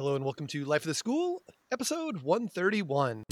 Hello and welcome to Life of the School, episode 131.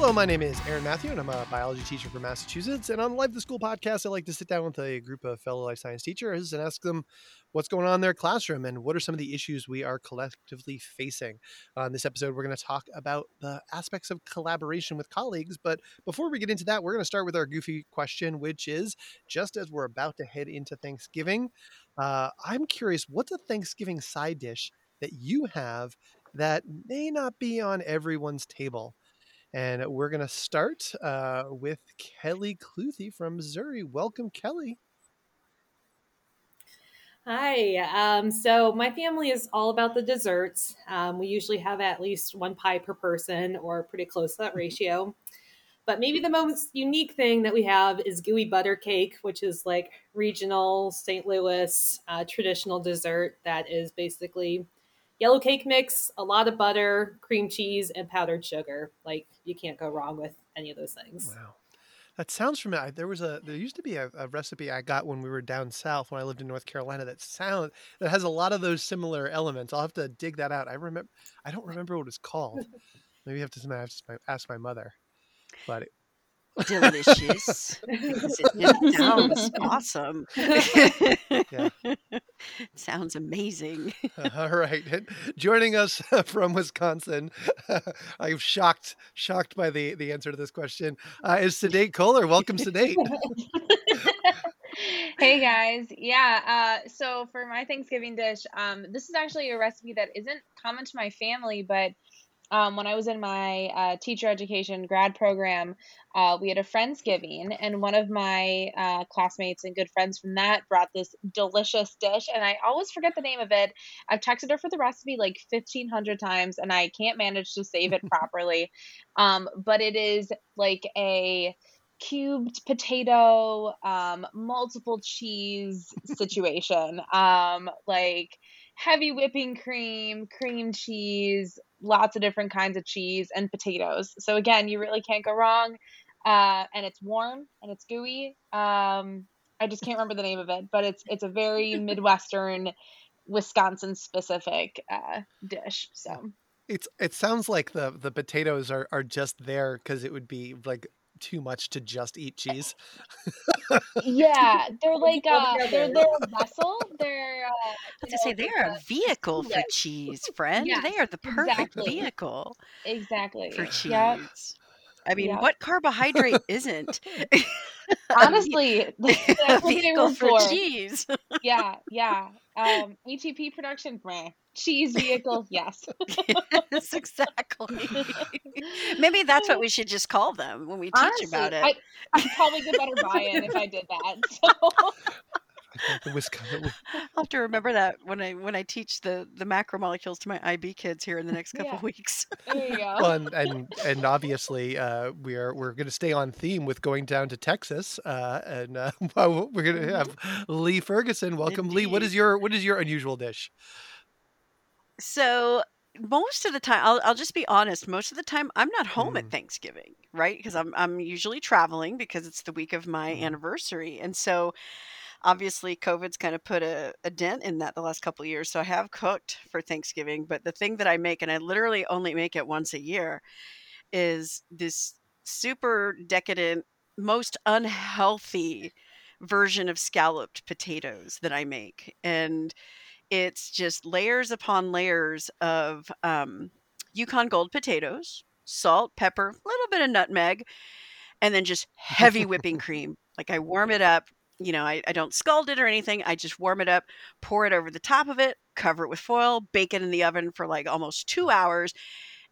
Hello, my name is Aaron Matthew, and I'm a biology teacher from Massachusetts. And on Life of the School podcast, I like to sit down with a group of fellow life science teachers and ask them what's going on in their classroom and what are some of the issues we are collectively facing. On this episode, we're going to talk about the aspects of collaboration with colleagues. But before we get into that, we're going to start with our goofy question, which is just as we're about to head into Thanksgiving, uh, I'm curious what's a Thanksgiving side dish that you have that may not be on everyone's table? And we're going to start uh, with Kelly Cluthy from Missouri. Welcome, Kelly. Hi. Um, so my family is all about the desserts. Um, we usually have at least one pie per person or pretty close to that ratio. But maybe the most unique thing that we have is gooey butter cake, which is like regional St. Louis uh, traditional dessert that is basically yellow cake mix, a lot of butter, cream cheese, and powdered sugar. Like you can't go wrong with any of those things. Wow. That sounds familiar. There was a there used to be a, a, recipe I got when we were down south when I lived in North Carolina that sound that has a lot of those similar elements. I'll have to dig that out. I remember I don't remember what it's called. Maybe I have to, I have to ask my mother. But it, delicious. it, sounds awesome. yeah. Sounds amazing. All right. Joining us from Wisconsin, I'm shocked, shocked by the, the answer to this question, uh, is Sedate Kohler. Welcome, Sedate. hey guys yeah uh, so for my thanksgiving dish um, this is actually a recipe that isn't common to my family but um, when I was in my uh, teacher education grad program, uh, we had a Friendsgiving, and one of my uh, classmates and good friends from that brought this delicious dish, and I always forget the name of it. I've texted her for the recipe like 1,500 times, and I can't manage to save it properly. Um, but it is like a cubed potato, um, multiple cheese situation. Um, like heavy whipping cream, cream cheese, lots of different kinds of cheese and potatoes. So again, you really can't go wrong. Uh, and it's warm and it's gooey. Um, I just can't remember the name of it, but it's it's a very Midwestern, Wisconsin specific uh, dish. So it's it sounds like the the potatoes are are just there because it would be like too much to just eat cheese. yeah, they're like uh, they're little vessel. They're uh, to say they're a vehicle for cheese, friend. Yes, they are the perfect exactly. vehicle. Exactly for cheese. Yep. I mean, yep. what carbohydrate isn't? Honestly, a vehicle for, for cheese. yeah, yeah. Um, ATP production, meh. Cheese vehicle yes. Yes exactly. Maybe that's what we should just call them when we teach Honestly, about it. I, i'd probably get better buy-in if i did that so the Wisconsin. I'll have to remember that when I when I teach the the macromolecules to my IB kids here in the next couple yeah. weeks. There you go. Well, and and, and obviously uh, we are we're going to stay on theme with going down to Texas, uh, and uh, we're going to have Lee Ferguson. Welcome, Indeed. Lee. What is your what is your unusual dish? So most of the time I'll, I'll just be honest most of the time i'm not home at mm. thanksgiving right because i'm i'm usually traveling because it's the week of my mm. anniversary and so obviously covid's kind of put a, a dent in that the last couple of years so i have cooked for thanksgiving but the thing that i make and i literally only make it once a year is this super decadent most unhealthy version of scalloped potatoes that i make and it's just layers upon layers of um, Yukon Gold potatoes, salt, pepper, a little bit of nutmeg, and then just heavy whipping cream. Like I warm it up. You know, I, I don't scald it or anything. I just warm it up, pour it over the top of it, cover it with foil, bake it in the oven for like almost two hours.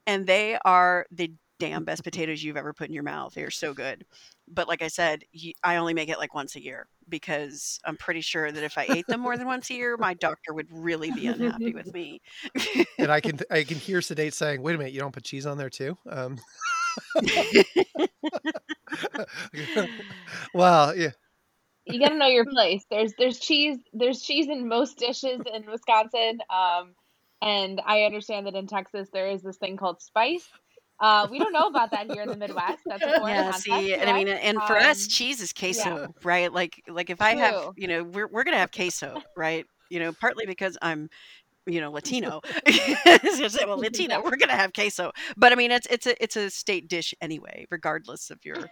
And they are the damn best potatoes you've ever put in your mouth. They're so good. But like I said, I only make it like once a year because I'm pretty sure that if I ate them more than once a year, my doctor would really be unhappy with me. and I can I can hear Sedate saying, "Wait a minute, you don't put cheese on there too?" Um. well, yeah. You got to know your place. There's there's cheese there's cheese in most dishes in Wisconsin. Um, and I understand that in Texas there is this thing called spice. Uh, we don't know about that here in the Midwest. That's a foreign Yeah, concept see, and I mean, and for us, Um, cheese is yeah, queso, right? Like, like if I have, you know, we're we're gonna have queso, right? You know, partly because I'm, you know, Latino. Well, Latino, we're gonna have queso, but I mean, it's it's a it's a state dish anyway, regardless of your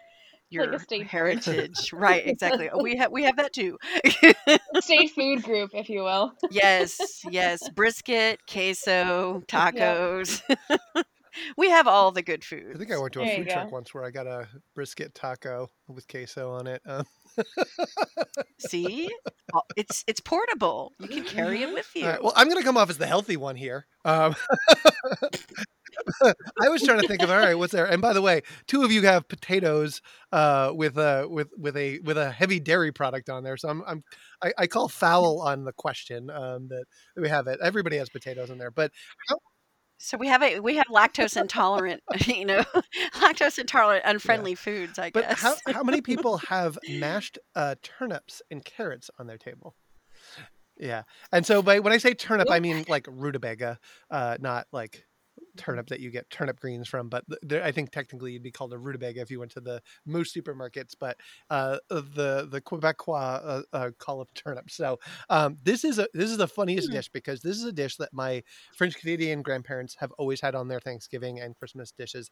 your state heritage, right? Exactly. We have we have that too. state food group, if you will. Yes, yes, brisket, queso, Yep. tacos. we have all the good food. I think I went to a There food truck once where I got a brisket taco with queso on it. Um, See, it's it's portable. You can carry it with all right, you. well, I'm going to come off as the healthy one here. Um, I was trying to think of all right, what's there? And by the way, two of you have potatoes uh, with a with with a with a heavy dairy product on there. So I'm I'm I, I call foul on the question um, that we have it. Everybody has potatoes in there, but how, So we have a we have lactose intolerant, you know, lactose intolerant, yeah. unfriendly foods, I But how guess. how many people have mashed uh, turnips and carrots on their table? Yeah, and so by when I say turnip, I mean like rutabaga, uh, not like. Turnip that you get turnip greens from. But there, I think technically you'd be called a rutabaga if you went to the most supermarkets. But uh, the the Quebecois uh, uh, call them turnips. So um, this is a this is the funniest Hmm. dish because this is a dish that my French Canadian grandparents have always had on their Thanksgiving and Christmas dishes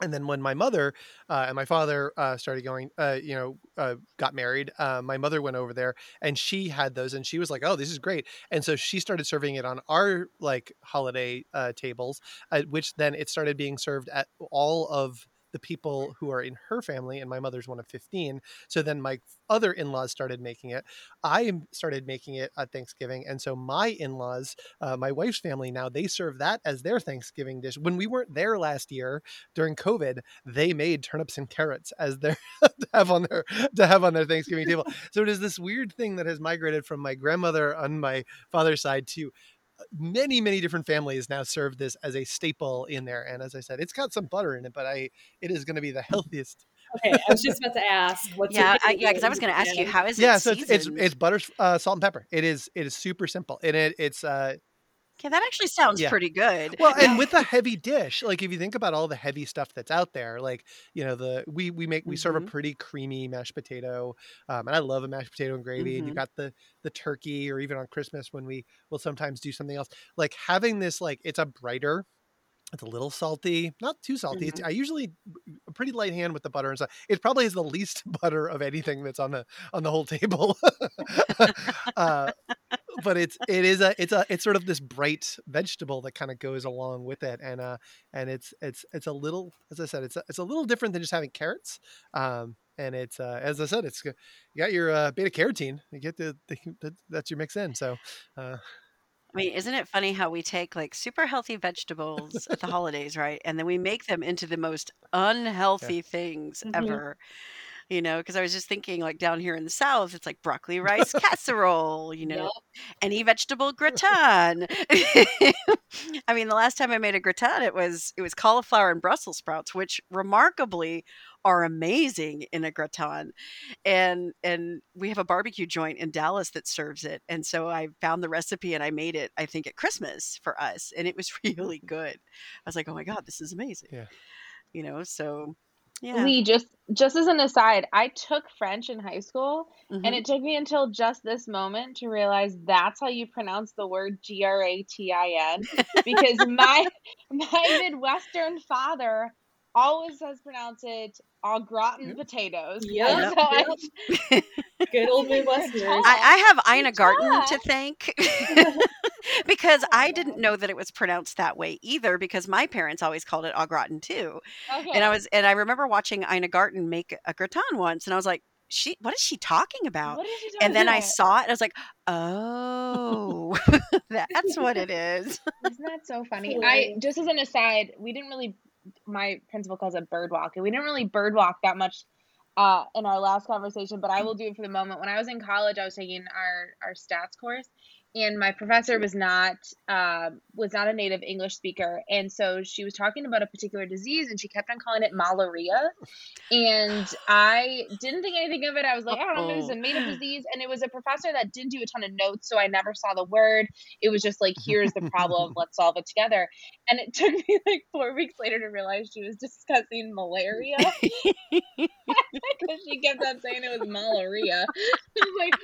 and then when my mother uh, and my father uh, started going uh, you know uh, got married uh, my mother went over there and she had those and she was like oh this is great. And so she started serving it on our like holiday uh, tables which then it started being served at all of the people who are in her family and my mother's one of 15 so then my other in-laws started making it i started making it at thanksgiving and so my in-laws uh, my wife's family now they serve that as their thanksgiving dish when we weren't there last year during COVID, they made turnips and carrots as their to have on their to have on their Thanksgiving table. So it is this weird thing that has migrated from my grandmother on my father's side to many many different families now serve this as a staple in there and as i said it's got some butter in it but i it is going to be the healthiest. Okay, I was just about to ask what's Yeah, I, yeah, because I was going to ask you, Yeah. how is yeah it so it's it's, it's butter uh, salt and pepper. It is it is super simple and it it's uh Okay, that actually sounds yeah pretty good. Well, and with a heavy dish, like if you think about all the heavy stuff that's out there, like you know the we we make we serve a hmm pretty creamy mashed potato, um, and I love a mashed potato and gravy. And hmm you've got the the turkey, or even on Christmas when we will sometimes do something else. Like having this, like it's a brighter. It's a little salty, not too salty. It's, hmm I usually a pretty light hand with the butter and stuff. It probably is the least butter of anything that's on the on the whole table. uh, but it's it is a it's a it's sort of this bright vegetable that kind of goes along with it and uh and it's it's it's a little as i said it's a, it's a little different than just having carrots um and it's uh as i said it's you got your uh, beta carotene you get the, the that, that's your mix in so uh I mean, isn't it funny how we take like super healthy vegetables at the holidays, right? And then we make them into the most yeah unhealthy things Mhm. ever. You know, because I was just thinking like down here in the South, it's like broccoli rice casserole, you know, Yep. any vegetable gratin. I mean, the last time I made a gratin, it was it was cauliflower and Brussels sprouts, which remarkably are amazing in a gratin. And and we have a barbecue joint in Dallas that serves it. And so I found the recipe and I made it, I think, at Christmas for us. And it was really good. I was like, oh my God, this is amazing. yeah You know, so yeah. Lee, just just as an aside, I took French in high school, and hmm it took me until just this moment to realize that's how you pronounce the word G R A T I N. Because my my Midwestern father always has pronounced it au gratin Yep. potatoes, and Yep. Yep. so Yep. Good old good Midwesterners. I, I have Ina Garten to thank because I didn't know that it was pronounced that way either because my parents always called it au gratin too. Okay. And I was and I remember watching Ina Garten make a gratin once and I was like, she what is she talking about? What is she And talking then I saw it and I was like, oh, that's what it is. Isn't that so funny? I just as an aside, we didn't really. My principal calls it bird walking. We didn't really bird walk that much uh, in our last conversation, but I will do it for the moment. When I was in college, I was taking our our stats course, and my professor was not uh, was not a native English speaker, and so she was talking about a particular disease, and she kept on calling it malaria, and I didn't think anything of it. I was like, I don't know, it was a made up disease, and it was a professor that didn't do a ton of notes, so I never saw the word. It was just like, here's the problem, let's solve it together. And it took me like four weeks later to realize she was discussing malaria because she kept on saying it was malaria. I was like.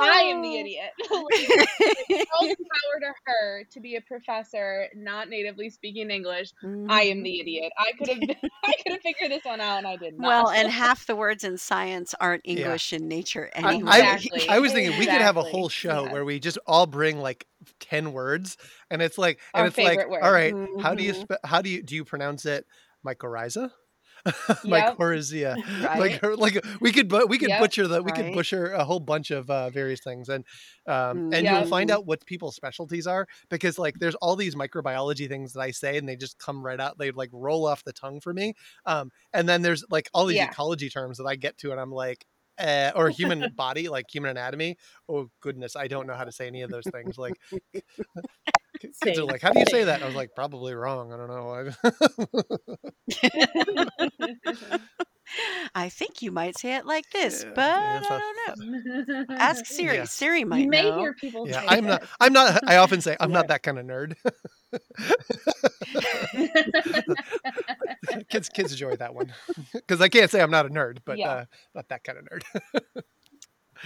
I am the Oh. idiot. like, all power to her to be a professor, not natively speaking English. I am the idiot. I could have I could have figured this one out and I did not. Well, and half the words in science aren't Yeah. English in nature I, anyway. I, Exactly. I was thinking we could have a whole show Yeah. where we just all bring like 10 words and it's like and Our it's like favorite all word. right how do you Mhm. spe- how do you do you pronounce it mycorrhiza Yep. mycorrhizia like Right. like we could but we could Yep. butcher the we could Right. butcher a whole bunch of uh, various things and um and Yep. you'll find out what people's specialties are because like there's all these microbiology things that I say and they just come right out they like roll off the tongue for me um and then there's like all these Yeah. ecology terms that I get to and I'm like uh, or human body like human anatomy oh goodness I don't know how to say any of those things like kids are like how do you say that and I was like probably wrong I don't know I think you might say it like this, Yeah, but yeah, I don't know. Ask Siri. Yeah. Siri you may know. hear people yeah say I'm not I'm not I often say I'm Yeah. not that kind of nerd kids kids enjoy that one because I can't say I'm not a nerd, but Yeah. uh, not that kind of nerd.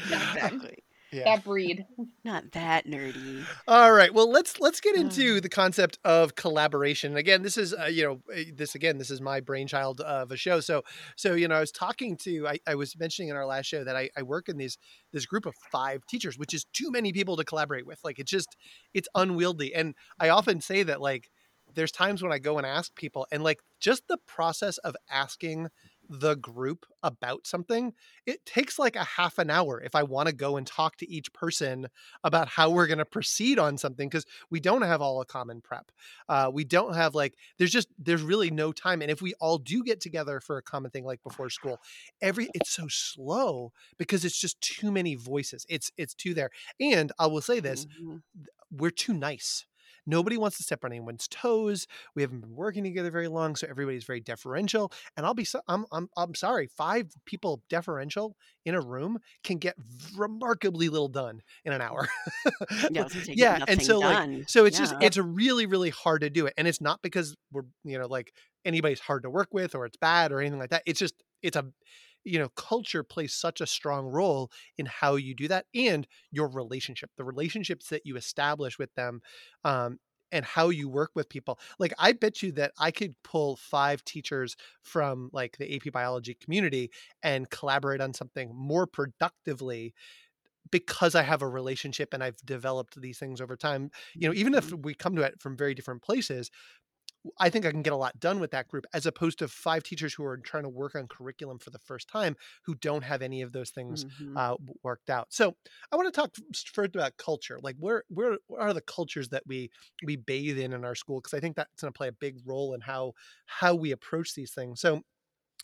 Exactly. Yeah. that breed. Not that nerdy. All right. Well, let's let's get into the concept of collaboration. Again, this is uh, you know uh, this again this is my brainchild of a show. So so you know I was talking to I, I was mentioning in our last show that I, I work in these this group of five teachers, which is too many people to collaborate with. Like it's just it's unwieldy. And I often say that like there's times when I go and ask people and like just the process of asking the group about something it takes like a half an hour if i want to go and talk to each person about how we're going to proceed on something because we don't have all a common prep uh, we don't have like there's just there's really no time and if we all do get together for a common thing like before school every it's so slow because it's just too many voices it's it's too there and i will say this Mhm. we're too nice. Nobody wants to step on anyone's toes. We haven't been working together very long, so everybody's very deferential. And I'll be so, I'm I'm I'm sorry, five people deferential in a room can get remarkably little done in an hour. Yeah, I was gonna say, get yeah, and so like so it's just it's really really hard to do it, and it's not because we're you know like anybody's hard to work with or it's bad or anything like that. It's just it's a you know culture plays such a strong role in how you do that and your relationship the relationships that you establish with them um, and how you work with people. Like i bet you that i could pull five teachers from like the ap biology community and collaborate on something more productively because i have a relationship and i've developed these things over time. You know even if we come to it from very different places I think I can get a lot done with that group as opposed to five teachers who are trying to work on curriculum for the first time who don't have any of those things Mhm. uh, worked out. So I want to talk first about culture. Like where where are the cultures that we we bathe in in our school? Because I think that's going to play a big role in how how we approach these things. So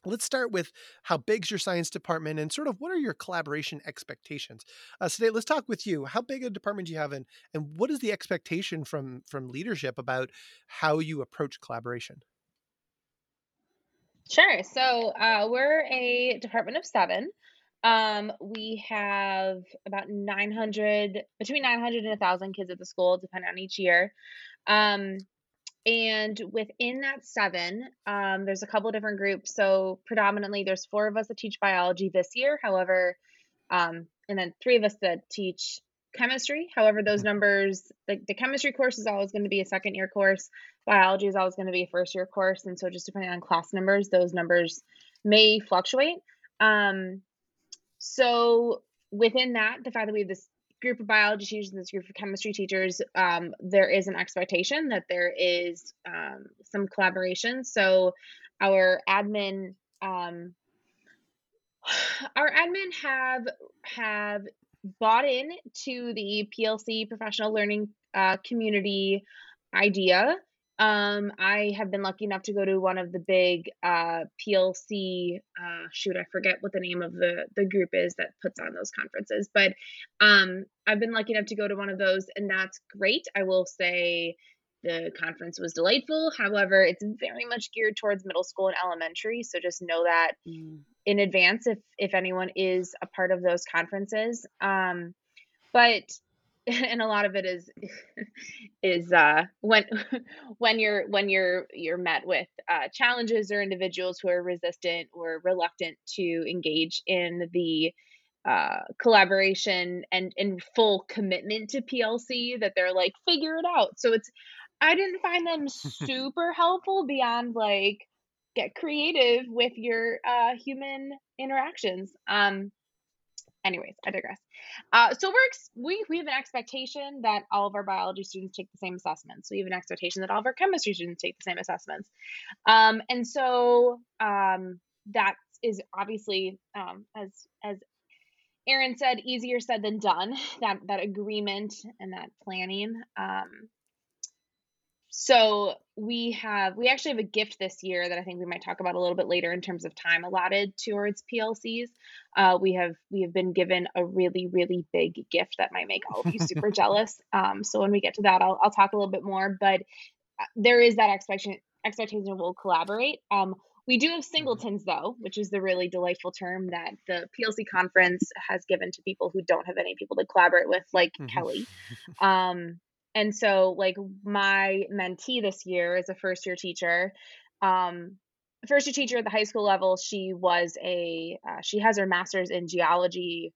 let's start with how big's your science department and sort of what are your collaboration expectations uh, today let's talk with you how big a department do you have and and what is the expectation from from leadership about how you approach collaboration Sure. So uh, we're a department of seven. Um, we have about 900, between 900 and 1,000 kids at the school, depending on each year. Um, and within that seven, um, there's a couple of different groups. So predominantly, there's four of us that teach biology this year. However, um, and then three of us that teach chemistry. However, those numbers, the, the chemistry course is always going to be a second year course. Biology is always going to be a first year course. And so just depending on class numbers, those numbers may fluctuate. Um, so within that, the fact that we have this group of biology teachers and this group of chemistry teachers, um, there is an expectation that there is um, some collaboration. So our admin, um, our admin have have bought in to the PLC professional learning uh, community idea Um, I have been lucky enough to go to one of the big uh, PLC. Uh, shoot, I forget what the name of the the group is that puts on those conferences, but um, I've been lucky enough to go to one of those, and that's great. I will say the conference was delightful. However, it's very much geared towards middle school and elementary, so just know that mm. in advance if if anyone is a part of those conferences. Um, but and a lot of it is is uh when when you're when you're you're met with uh challenges or individuals who are resistant or reluctant to engage in the uh collaboration and and full commitment to PLC that they're like figure it out. So it's I didn't find them super helpful beyond like get creative with your uh human interactions. Um anyways i digress uh, so we're ex- we we have an expectation that all of our biology students take the same assessments. We have an expectation that all of our chemistry students take the same assessments, um, and so um, that is obviously um, as as Aaron said, easier said than done. That that agreement and that planning. Um, so we have we actually have a gift this year that I think we might talk about a little bit later in terms of time allotted towards PLCs. Uh, we have we have been given a really really big gift that might make all of you super jealous. Um, so when we get to that, I'll I'll talk a little bit more. But uh, there is that expectation expectation we'll collaborate. Um, we do have mm-hmm. singletons though, which is the really delightful term that the PLC conference has given to people who don't have any people to collaborate with, like mm-hmm. Kelly. Um, and so, like, my mentee this year is a first year teacher. Um, first year teacher at the high school level. She was a, uh, she has her master's in geology.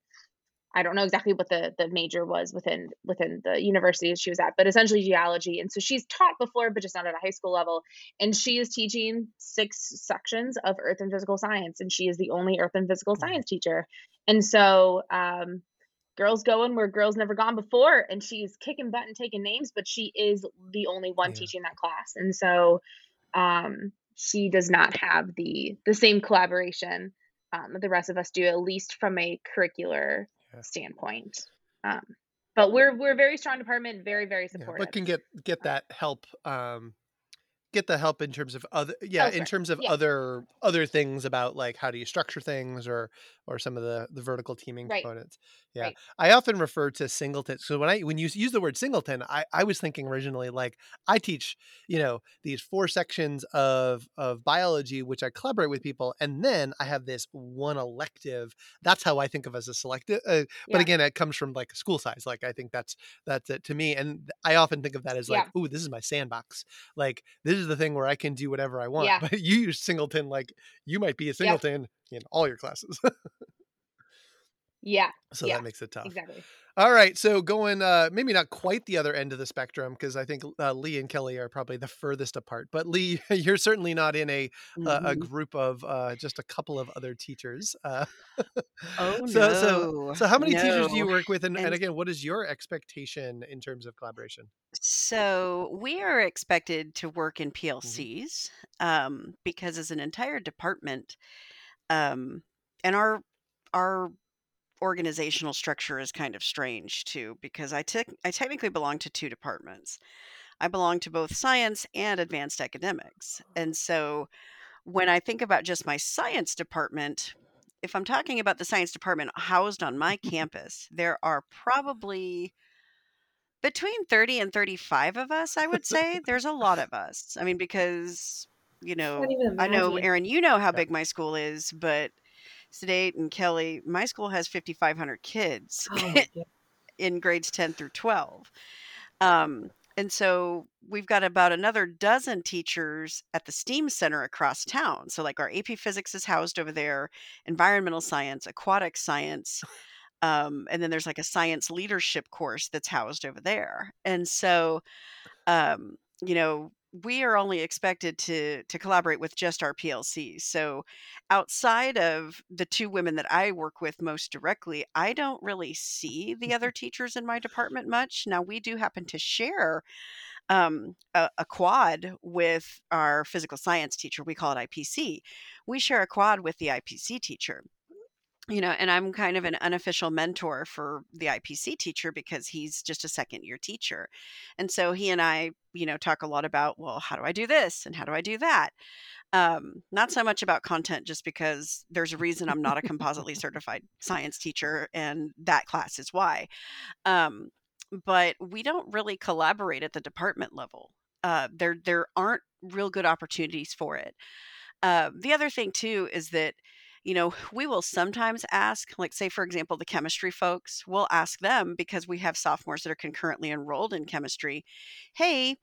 I don't know exactly what the, the major was within within the university she was at, but essentially geology. And so she's taught before, but just not at a high school level. And she is teaching six sections of earth and physical science, and she is the only earth and physical science teacher. And so um, girls going where girls never gone before and she's kicking butt and taking names but she is the only one yeah. teaching that class and so um, she does not have the the same collaboration um, that the rest of us do at least from a curricular yeah. standpoint um, but we're we're a very strong department very very supportive yeah, but can get get that help um, get the help in terms of other yeah Elsewhere. in terms of yeah. other other things about like how do you structure things or or some of the the vertical teaming right. components yeah right. i often refer to singleton so when i when you use the word singleton i i was thinking originally like i teach you know these four sections of of biology which i collaborate with people and then i have this one elective that's how i think of as a selective uh, yeah. but again it comes from like school size like i think that's that's it to me and i often think of that as like yeah. oh this is my sandbox like this is the thing where I can do whatever I want. Yeah. But you use singleton like you might be a singleton in all your classes. yeah. So yeah. that makes it tough. Exactly. All right, so going uh maybe not quite the other end of the spectrum because I think uh, Lee and Kelly are probably the furthest apart. But Lee, you're certainly not in a mm-hmm. uh, a group of uh, just a couple of other teachers. Uh, oh so, no! So, so how many no. teachers do you work with, and, and, and again, what is your expectation in terms of collaboration? So we are expected to work in PLCs mm-hmm. um, because as an entire department, um, and our our organizational structure is kind of strange too because I te- I technically belong to two departments. I belong to both science and advanced academics. And so when I think about just my science department, if I'm talking about the science department housed on my campus, there are probably between 30 and 35 of us, I would say. There's a lot of us. I mean, because, you know, I know, Aaron, you know how big my school is, but Sedate and Kelly, my school has 5,500 kids oh in grades 10 through 12. Um, and so we've got about another dozen teachers at the STEAM center across town. So, like our AP physics is housed over there, environmental science, aquatic science. Um, and then there's like a science leadership course that's housed over there. And so, um, you know, we are only expected to to collaborate with just our PLCs. So outside of the two women that I work with most directly, I don't really see the other teachers in my department much. Now we do happen to share um, a, a, quad with our physical science teacher. We call it IPC. We share a quad with the IPC teacher. You know, and I'm kind of an unofficial mentor for the IPC teacher because he's just a second year teacher. And so he and I, you know, talk a lot about, well, how do I do this and how do I do that? Um, not so much about content, just because there's a reason I'm not a compositely certified science teacher, and that class is why. Um, but we don't really collaborate at the department level. Uh, there, there aren't real good opportunities for it. Uh, the other thing too is that you know, we will sometimes ask, like, say, for example, the chemistry folks, we'll ask them because we have sophomores that are concurrently enrolled in chemistry. Hey,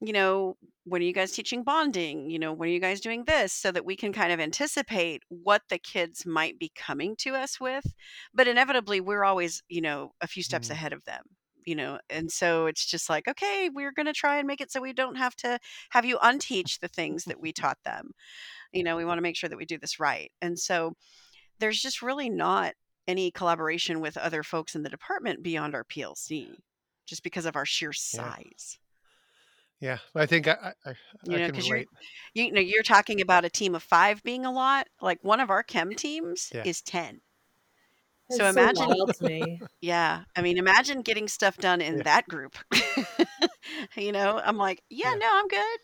you know, when are you guys teaching bonding? You know, when are you guys doing this? So that we can kind of anticipate what the kids might be coming to us with. But inevitably, we're always, you know, a few steps Mhm. ahead of them, you know, and so it's just like, okay, we're going to try and make it so we don't have to have you unteach the things that we taught them. You know, we want to make sure that we do this right. And so there's just really not any collaboration with other folks in the department beyond our PLC just because of our sheer size. Yeah, I think I I, I You I know, can because you're relate. you know, you're talking about a team of 5 being a lot. Like one of our chem teams Yeah. is 10. It's So so imagine wild to me. yeah, I mean, imagine getting stuff done in Yeah. that group. You know, I'm like, "Yeah, Yeah. no, I'm good."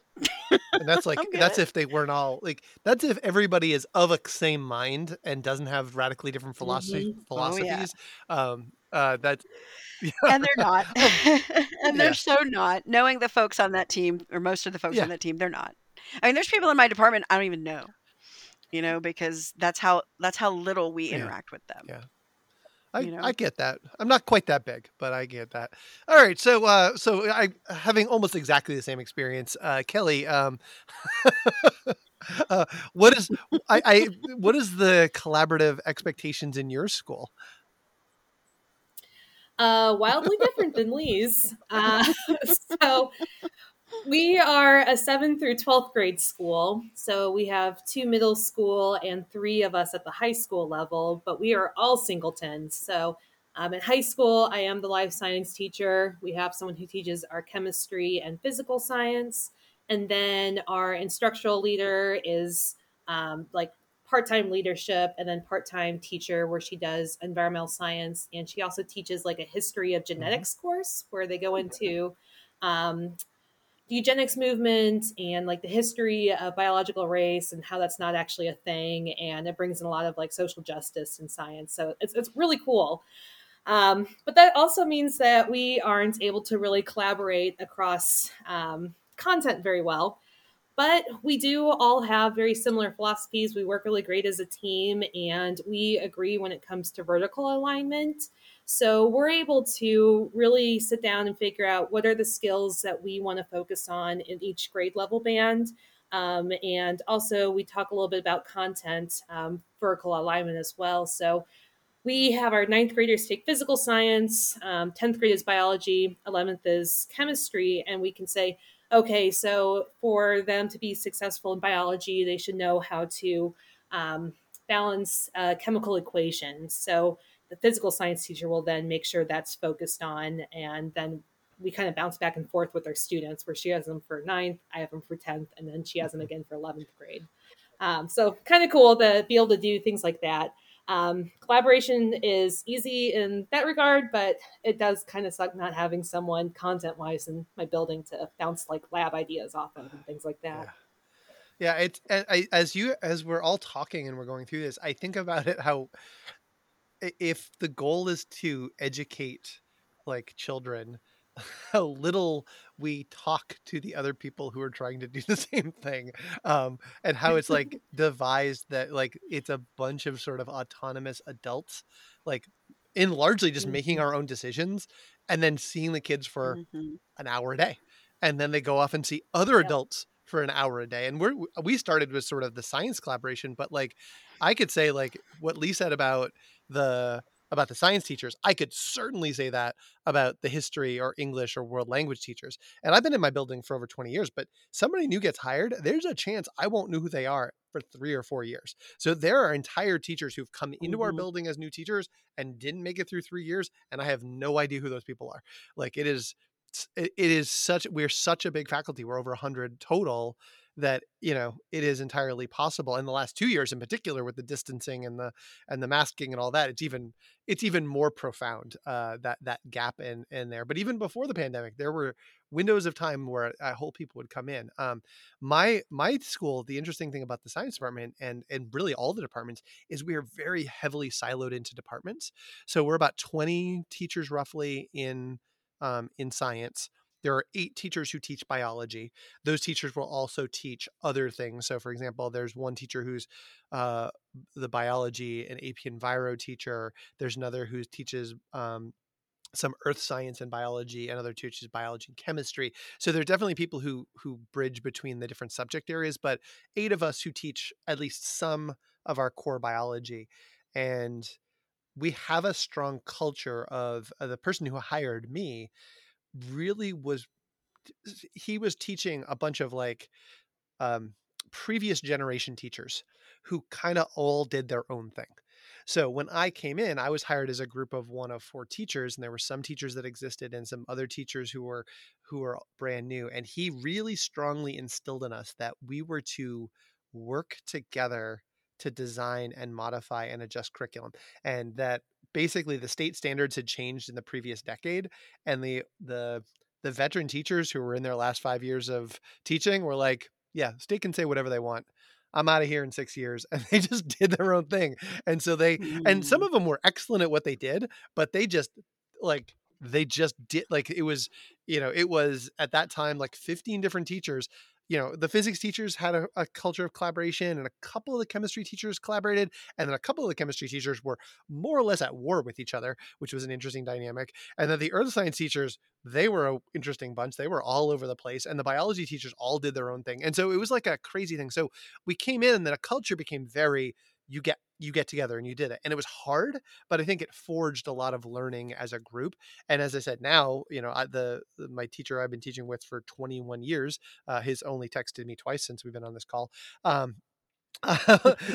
And that's like that's if they weren't all like that's if everybody is of a same mind and doesn't have radically different philosophy Mhm. Oh, yeah. philosophies. Um uh that's yeah. And they're not. And they're so not. Knowing the folks on that team or most of the folks Yeah. on that team, they're not. I mean, there's people in my department I don't even know, you know, because that's how that's how little we Yeah. interact with them. Yeah. I, You know? I get that. I'm not quite that big, but I get that. All right, so uh, so I having almost exactly the same experience, uh, Kelly. Um, uh, what is I, I what is the collaborative expectations in your school? Uh, wildly different than Lee's. Uh, so we are a 7th through 12th grade school. So we have two middle school and three of us at the high school level, but we are all singletons. So um, in high school, I am the life science teacher. We have someone who teaches our chemistry and physical science. And then our instructional leader is um, like part-time leadership and then part-time teacher where she does environmental science and she also teaches like a history of genetics course where they go into um, the eugenics movement and like the history of biological race and how that's not actually a thing and it brings in a lot of like social justice and science so it's, it's really cool um, but that also means that we aren't able to really collaborate across um, content very well but we do all have very similar philosophies. We work really great as a team and we agree when it comes to vertical alignment. So we're able to really sit down and figure out what are the skills that we want to focus on in each grade level band. Um, and also, we talk a little bit about content, um, vertical alignment as well. So we have our ninth graders take physical science, um, 10th grade is biology, 11th is chemistry, and we can say, okay, so for them to be successful in biology, they should know how to um, balance uh, chemical equations. So the physical science teacher will then make sure that's focused on, and then we kind of bounce back and forth with our students where she has them for ninth, I have them for 10th, and then she has them again for 11th grade. Um, so kind of cool to be able to do things like that. Um, collaboration is easy in that regard, but it does kind of suck not having someone content wise in my building to bounce like lab ideas off of and things like that. Yeah, it's I, as you as we're all talking and we're going through this, I think about it how if the goal is to educate like children, how little we talk to the other people who are trying to do the same thing, um, and how it's like devised that like it's a bunch of sort of autonomous adults, like in largely just making Mhm. our own decisions, and then seeing the kids for Mhm. an hour a day and then they go off and see other Yep. adults for an hour a day and we're we started with sort of the science collaboration but like i could say like what lee said about the about the science teachers i could certainly say that about the history or english or world language teachers and i've been in my building for over 20 years but somebody new gets hired there's a chance i won't know who they are for three or four years so there are entire teachers who've come into our Mhm. building as new teachers and didn't make it through three years and i have no idea who those people are like it is it is such we're such a big faculty we're over 100 total that you know it is entirely possible in the last two years in particular with the distancing and the and the masking and all that it's even it's even more profound uh, that that gap in in there. But even before the pandemic there were windows of time where a whole people would come in. Um, my my school the interesting thing about the science department and and really all the departments is we are very heavily siloed into departments. So we're about 20 teachers roughly in um, in science there are eight teachers who teach biology. Those teachers will also teach other things. So, for example, there's one teacher who's uh, the biology and AP Enviro teacher. There's another who teaches um, some earth science and biology another teaches biology and chemistry so there are definitely people who who bridge between the different subject areas but eight of us who teach at least some of our core biology and we have a strong culture of uh, the person who hired me really was he was teaching a bunch of like um, previous generation teachers who kind of all did their own thing. So when I came in, I was hired as a group of one of four teachers, and there were some teachers that existed and some other teachers who were who were brand new. And he really strongly instilled in us that we were to work together to design and modify and adjust curriculum, and that basically the state standards had changed in the previous decade and the the the veteran teachers who were in their last five years of teaching were like yeah state can say whatever they want. I'm out of here in six years. And they just did their own thing. And so they mm. and some of them were excellent at what they did but they just like they just did like it was you know it was at that time like 15 different teachers you know the physics teachers had a, a, culture of collaboration and a couple of the chemistry teachers collaborated and then a couple of the chemistry teachers were more or less at war with each other which was an interesting dynamic and then the earth science teachers they were an interesting bunch they were all over the place and the biology teachers all did their own thing and so it was like a crazy thing so we came in and then a culture became very you get you get together and you did it and it was hard but i think it forged a lot of learning as a group and as i said now you know I, the, the, my teacher i've been teaching with for 21 years uh, he's only texted me twice since we've been on this call um,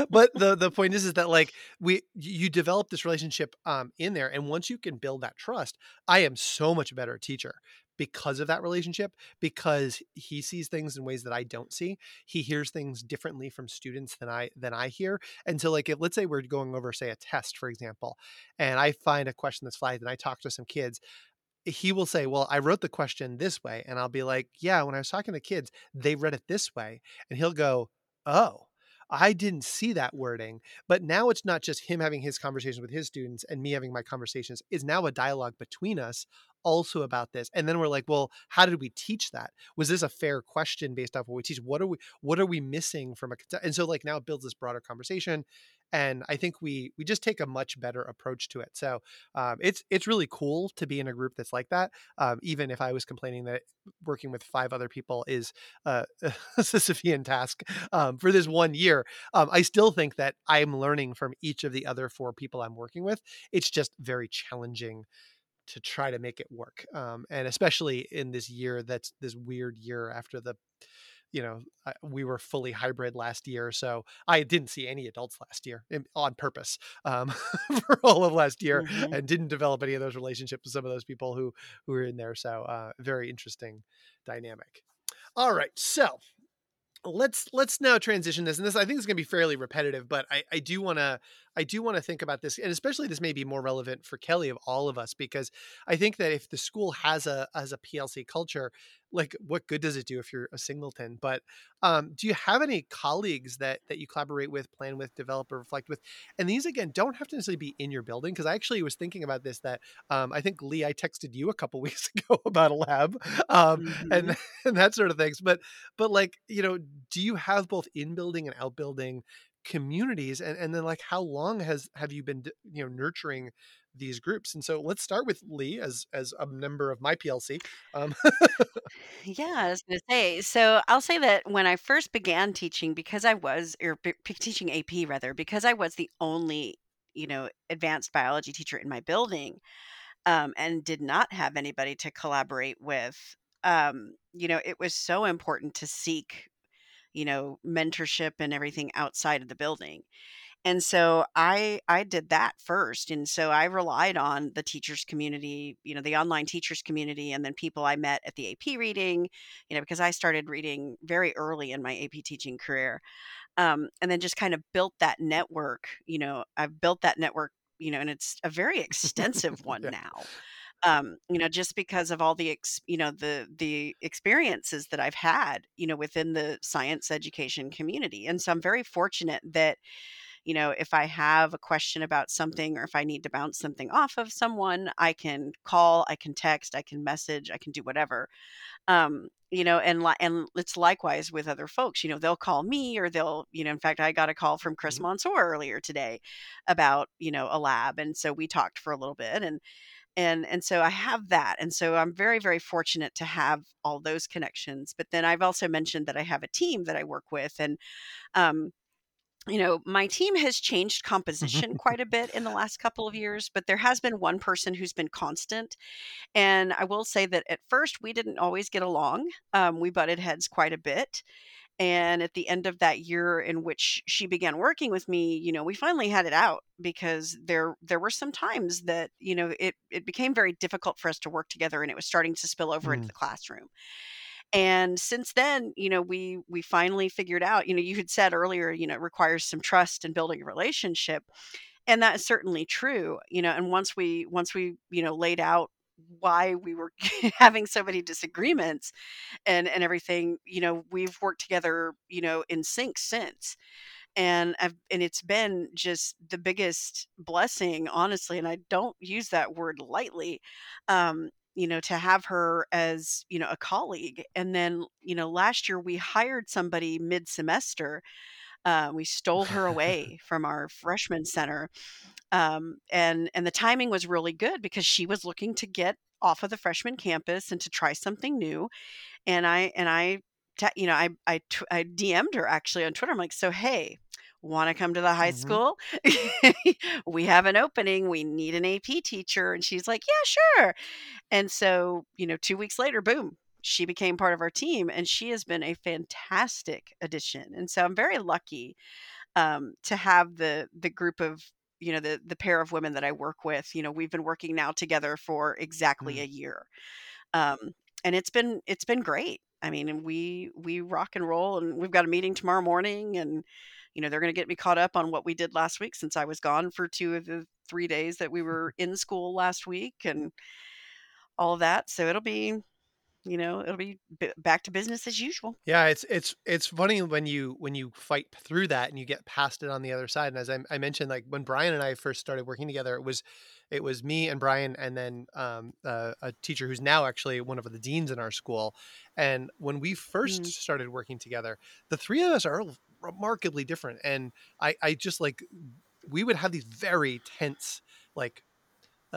but the the point is is that like we you develop this relationship um in there and once you can build that trust i am so much better teacher because of that relationship because he sees things in ways that I don't see. He hears things differently from students than I than I hear. And so like if let's say we're going over say a test for example and I find a question that's flagged and I talk to some kids he will say, Well, I wrote the question this way. And I'll be like, Yeah, when I was talking to kids, they read it this way. And he'll go, Oh, I didn't see that wording. But now it's not just him having his conversations with his students and me having my conversations. It's now a dialogue between us also about this. And then we're like, well, how did we teach that? Was this a fair question based off what we teach? What are we what are we missing from a and so like now it builds this broader conversation and I think we we just take a much better approach to it. So um, it's it's really cool to be in a group that's like that. Um, even if I was complaining that working with five other people is a Sisyphean task um, for this one year, um, I still think that I'm learning from each of the other four people I'm working with. It's just very challenging to try to make it work, um, and especially in this year that's this weird year after the you know we were fully hybrid last year so i didn't see any adults last year on purpose um, for all of last year mm-hmm. and didn't develop any of those relationships with some of those people who who were in there so uh, very interesting dynamic all right so let's let's now transition this and this i think is going to be fairly repetitive but i i do want to i do want to think about this and especially this may be more relevant for kelly of all of us because i think that if the school has a has a plc culture like what good does it do if you're a singleton but um, do you have any colleagues that that you collaborate with plan with develop or reflect with and these again don't have to necessarily be in your building because i actually was thinking about this that um, i think lee i texted you a couple weeks ago about a lab um, mm-hmm. and and that sort of things but but like you know do you have both in building and out building communities and, and then like how long has have you been you know nurturing these groups. And so let's start with Lee as as a member of my PLC. Um. yeah, I was going to say. So I'll say that when I first began teaching, because I was or teaching AP rather, because I was the only you know advanced biology teacher in my building, um, and did not have anybody to collaborate with. Um, you know, it was so important to seek, you know, mentorship and everything outside of the building. and so I I did that first, and so I relied on the teachers community, you know, the online teachers community, and then people I met at the AP reading, you know, because I started reading very early in my AP teaching career, um, and then just kind of built that network. You know, I've built that network, you know, and it's a very extensive one Yeah. now. Um, you know, just because of all the ex, you know, the the experiences that I've had, you know, within the science education community, and so I'm very fortunate that you know, if I have a question about something or if I need to bounce something off of someone, I can call, I can text, I can message, I can do whatever. Um, you know, and li- and it's likewise with other folks. You know, they'll call me or they'll, you know, in fact, I got a call from Chris. Monsoor earlier today about, you know, a lab, and so we talked for a little bit, and and and so I have that, and so I'm very very fortunate to have all those connections. But then I've also mentioned that I have a team that I work with, and um, you know, my team has changed composition quite a bit in the last couple of years, but there has been one person who's been constant. And I will say that at first we didn't always get along. Um, we butted heads quite a bit. And at the end of that year in which she began working with me, you know, we finally had it out because there there were some times that, you know, it it became very difficult for us to work together and it was starting to spill over into Mm. the classroom. And since then, you know, we we finally figured out, you know, you had said earlier, you know, it requires some trust and building a relationship. And that is certainly true, you know, and once we once we, you know, laid out why we were having so many disagreements and and everything, you know, we've worked together, you know, in sync since. And I've and it's been just the biggest blessing, honestly, and I don't use that word lightly. Um, you know, to have her as, you know, a colleague. And then, you know, last year we hired somebody mid-semester. Uh, we stole her away from our freshman center um, and and the timing was really good because she was looking to get off of the freshman campus and to try something new and i and i te- you know i i, dm'd her actually on twitter. I'm like so hey want to come to the high Mhm. school? We have an opening. We need an ap teacher. And she's like yeah sure. And so you know two weeks later boom she became part of our team and she has been a fantastic addition and so i'm very lucky um, to have the the group of you know the the pair of women that I work with. You know, we've been working now together for exactly Mm. a year, um, and it's been it's been great. I mean, and we we rock and roll, and we've got a meeting tomorrow morning, and you know they're going to get me caught up on what we did last week since I was gone for two of the three days that we were in school last week, and all of that. So it'll be you know it'll be b- back to business as usual. Yeah, it's it's it's funny when you when you fight through that and you get past it on the other side. And as I, I mentioned, like when Brian and I first started working together, it was it was me and Brian, and then um, uh, a teacher who's now actually one of the deans in our school. And when we first Mm. started working together, the three of us are remarkably different. And I I just like we would have these very tense like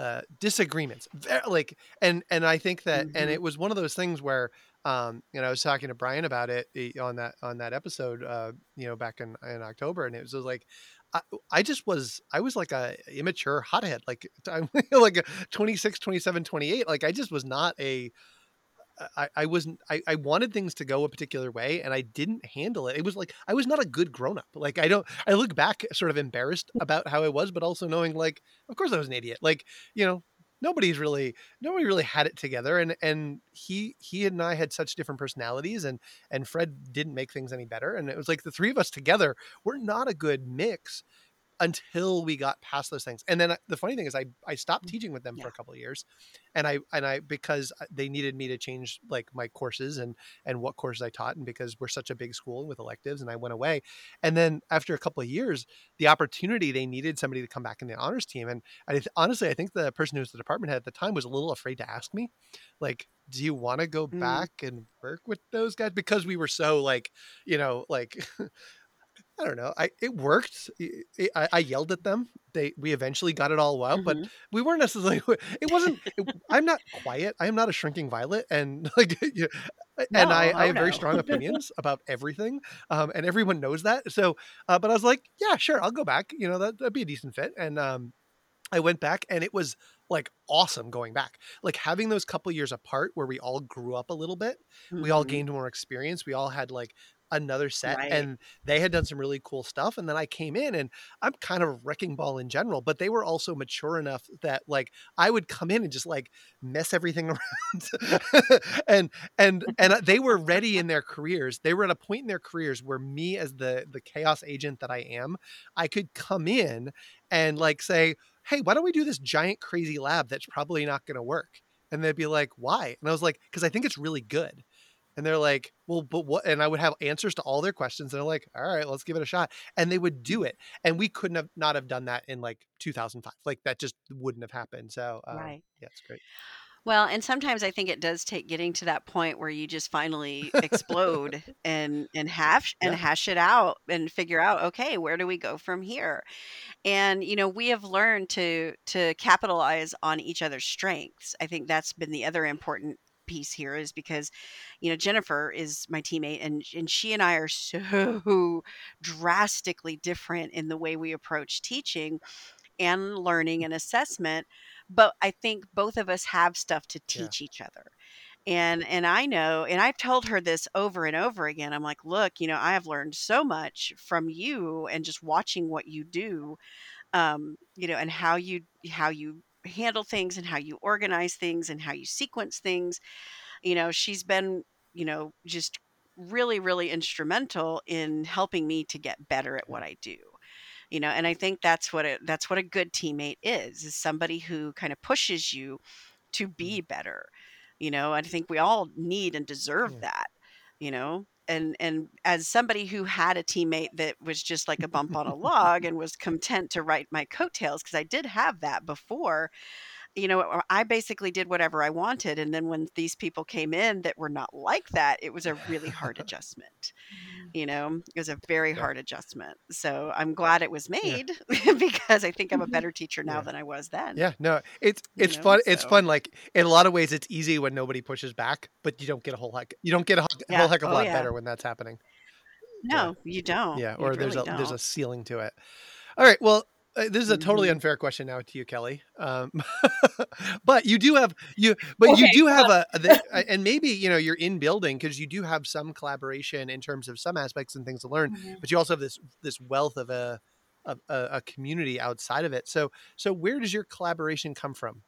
uh disagreements very, like and and i think that and Mhm. it was one of those things where um you know i was talking to brian about it eh, on that on that episode uh you know back in in october and it was just like I, I just was i was like a immature hothead like i'm like a 26 27 28 like i just was not a I, I wasn't I, I wanted things to go a particular way and I didn't handle it. It was like I was not a good grown up. Like I don't I look back sort of embarrassed about how I was, but also knowing like, of course I was an idiot. Like, you know, nobody's really nobody really had it together. And and he he and I had such different personalities and and Fred didn't make things any better. And it was like the three of us together were not a good mix until we got past those things. And then the funny thing is I I stopped teaching with them for a couple of years. And I and I because uh, they needed me to change like my courses and and what courses I taught and because we're such a big school with electives and I went away. And then after a couple of years, the opportunity they needed somebody to come back in the honors team and I honestly I think the person who was the department head at the time was a little afraid to ask me like do you want to go Mm. back and work with those guys because we were so like you know like I don't know. I it worked. I, I, yelled at them. They we eventually got it all out, but Mhm. we weren't necessarily. It wasn't. It, I'm not quiet. I am not a shrinking violet, and like, you know, and I, No, I oh have very strong opinions about everything, um, and everyone knows that. So, uh, but I was like, yeah, sure, I'll go back. You know, that that'd be a decent fit, and um, I went back and it was like awesome going back. Like having those couple years apart where we all grew up a little bit, we all Mhm. gained more experience. We all had like another set Right. and they had done some really cool stuff and then I came in and I'm kind of a wrecking ball in general but they were also mature enough that like I would come in and just like mess everything around and and and uh, they were ready in their careers. They were at a point in their careers where me as the the chaos agent that I am I could come in and like say hey why don't we do this giant crazy lab that's probably not going to work? And they'd be like why? And I was like because I think it's really good and they're like, well, but what? And I would have answers to all their questions. And they're like, all right, let's give it a shot. And they would do it. And we couldn't have not have done that in like 2005. Like that just wouldn't have happened. So, um, Right. yeah, it's great. Well, and sometimes I think it does take getting to that point where you just finally explode and and hash and Yeah. hash it out and figure out, okay, where do we go from here? And you know, we have learned to to capitalize on each other's strengths. I think that's been the other important piece here is because you know Jennifer is my teammate and and she and I are so drastically different in the way we approach teaching and learning and assessment but i think both of us have stuff to Yeah. teach each other and and i know and i've told her this over and over again i'm like look you know i have learned so much from you and just watching what you do um you know and how you how you handle things and how you organize things and how you sequence things you know she's been you know just really really instrumental in helping me to get better at what i do you know and i think that's what it that's what a good teammate is is somebody who kind of pushes you to Mm. be better you know i think we all need and deserve Yeah. that you know and and as somebody who had a teammate that was just like a bump on a log and was content to write my coattails because i did have that before you know i basically did whatever i wanted and then when these people came in that were not like that it was a really hard adjustment you know it was a very Yeah. hard adjustment so i'm glad it was Yeah. made because i think i'm a Mhm. better teacher now Yeah. than i was then Yeah, no, it's you it's know fun. It's fun. Like in a lot of ways, it's easy when nobody pushes back, but you don't get a whole heck. You don't get a whole yeah heck of a oh lot yeah better when that's happening. Yeah, no you don't yeah. you Or there's a there's don't a ceiling to it. All right. Well, this is a totally hmm unfair question now to you, Kelly. Um, but you do have you, but you do have a, the, uh, and maybe you know you're in building because you do have some collaboration in terms of some aspects and things to learn, Mhm. but you also have this this wealth of a of a, a community outside of it. So so where does your collaboration come from?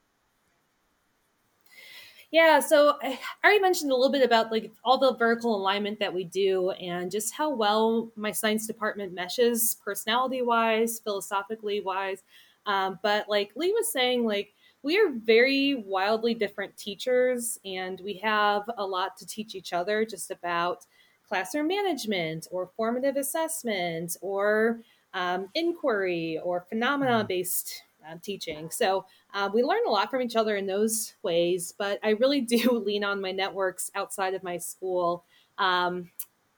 Yeah, so I already mentioned a little bit about like all the vertical alignment that we do and just how well my science department meshes personality wise, philosophically wise. Um, but like Lee was saying, like we are very wildly different teachers and we have a lot to teach each other just about classroom management or formative assessment or um, inquiry or phenomena based uh, teaching. So uh, we learn a lot from each other in those ways, but I really do lean on my networks outside of my school. Um,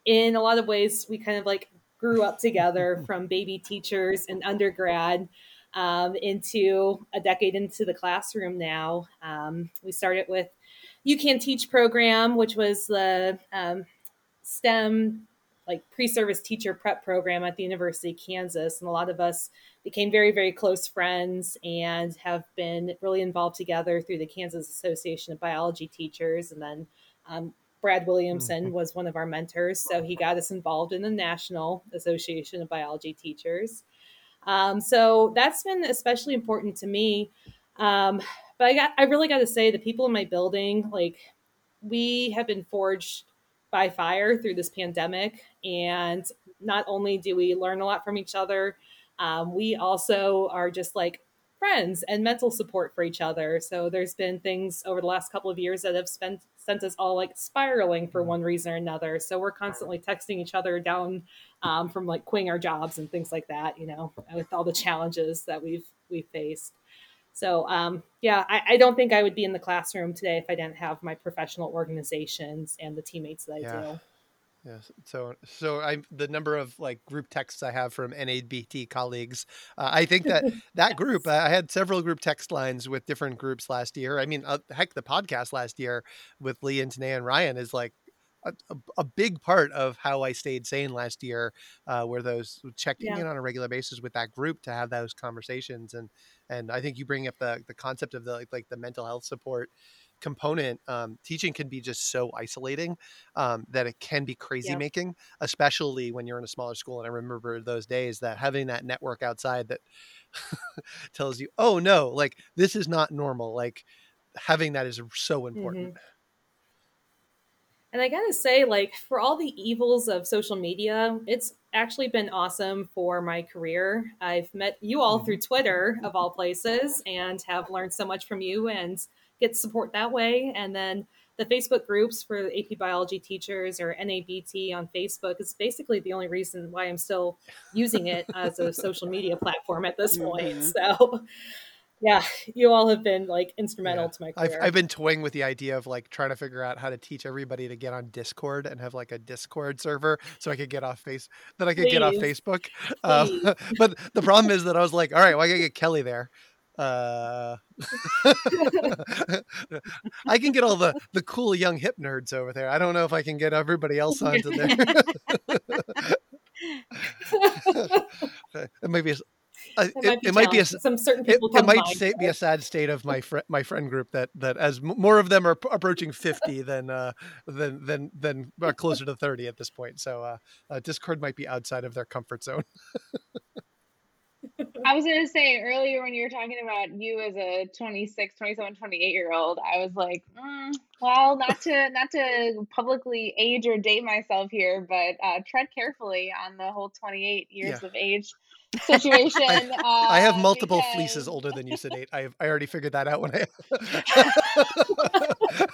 in a lot of ways, we kind of like grew up together from baby teachers and undergrad um, into a decade into the classroom now. Um, we started with UKanTeach program, which was the um, STEM like pre-service teacher prep program at the University of Kansas, and a lot of us became very, very close friends and have been really involved together through the Kansas Association of Biology Teachers. And then um, Brad Williamson was one of our mentors, so he got us involved in the National Association of Biology Teachers. Um, so that's been especially important to me. Um, but I got, I really got to say, the people in my building, like, we have been forged by fire through this pandemic. And not only do we learn a lot from each other, um, we also are just like friends and mental support for each other. So there's been things over the last couple of years that have spent, sent us all like spiraling for one reason or another. So we're constantly texting each other down um, from like quitting our jobs and things like that, you know, with all the challenges that we've we've faced. So um, yeah, I, I don't think I would be in the classroom today if I didn't have my professional organizations and the teammates that I Yeah. do. Yes. So, so I the number of like group texts I have from NABT colleagues. Uh, I think that that group. I had several group text lines with different groups last year. I mean, uh, heck, the podcast last year with Lee and Tanae and Ryan is like a, a, big part of how I stayed sane last year. Uh, were those checking Yeah. in on a regular basis with that group to have those conversations and and I think you bring up the the concept of the like, like the mental health support component, um, teaching can be just so isolating um, that it can be crazy Yep. making, especially when you're in a smaller school. And I remember those days that having that network outside that tells you, oh no, like this is not normal. Like having that is so important. And I gotta say, like, for all the evils of social media, it's actually been awesome for my career. I've met you all Mhm. through Twitter, of all places, and have learned so much from you and get support that way. And then the Facebook groups for AP biology teachers or NABT on Facebook is basically the only reason why I'm still using it as a social media platform at this point. Mhm. So, yeah, you all have been like instrumental Yeah. to my I've, career. I've been toying with the idea of like trying to figure out how to teach everybody to get on Discord and have like a Discord server so I could get off face that I could get off Facebook. Um, but the problem is that I was like, all right, well, I gotta get Kelly there. Uh, I can get all the the cool young hip nerds over there. I don't know if I can get everybody else onto there. it might be a, s- uh, it, might be it might be a some certain it, people it come might to say, be a sad state of my fr- my friend group that that as m- more of them are approaching 50 than uh than than than uh, closer to 30 at this point so uh, uh discord might be outside of their comfort zone I was gonna say earlier when you were talking about you as a 26, 27, 28 year old, I was like, mm, well, not to not to publicly age or date myself here, but uh, tread carefully on the whole 28 years Yeah. of age situation. i have uh, multiple fleeces older than you sedate i have i already figured that out when i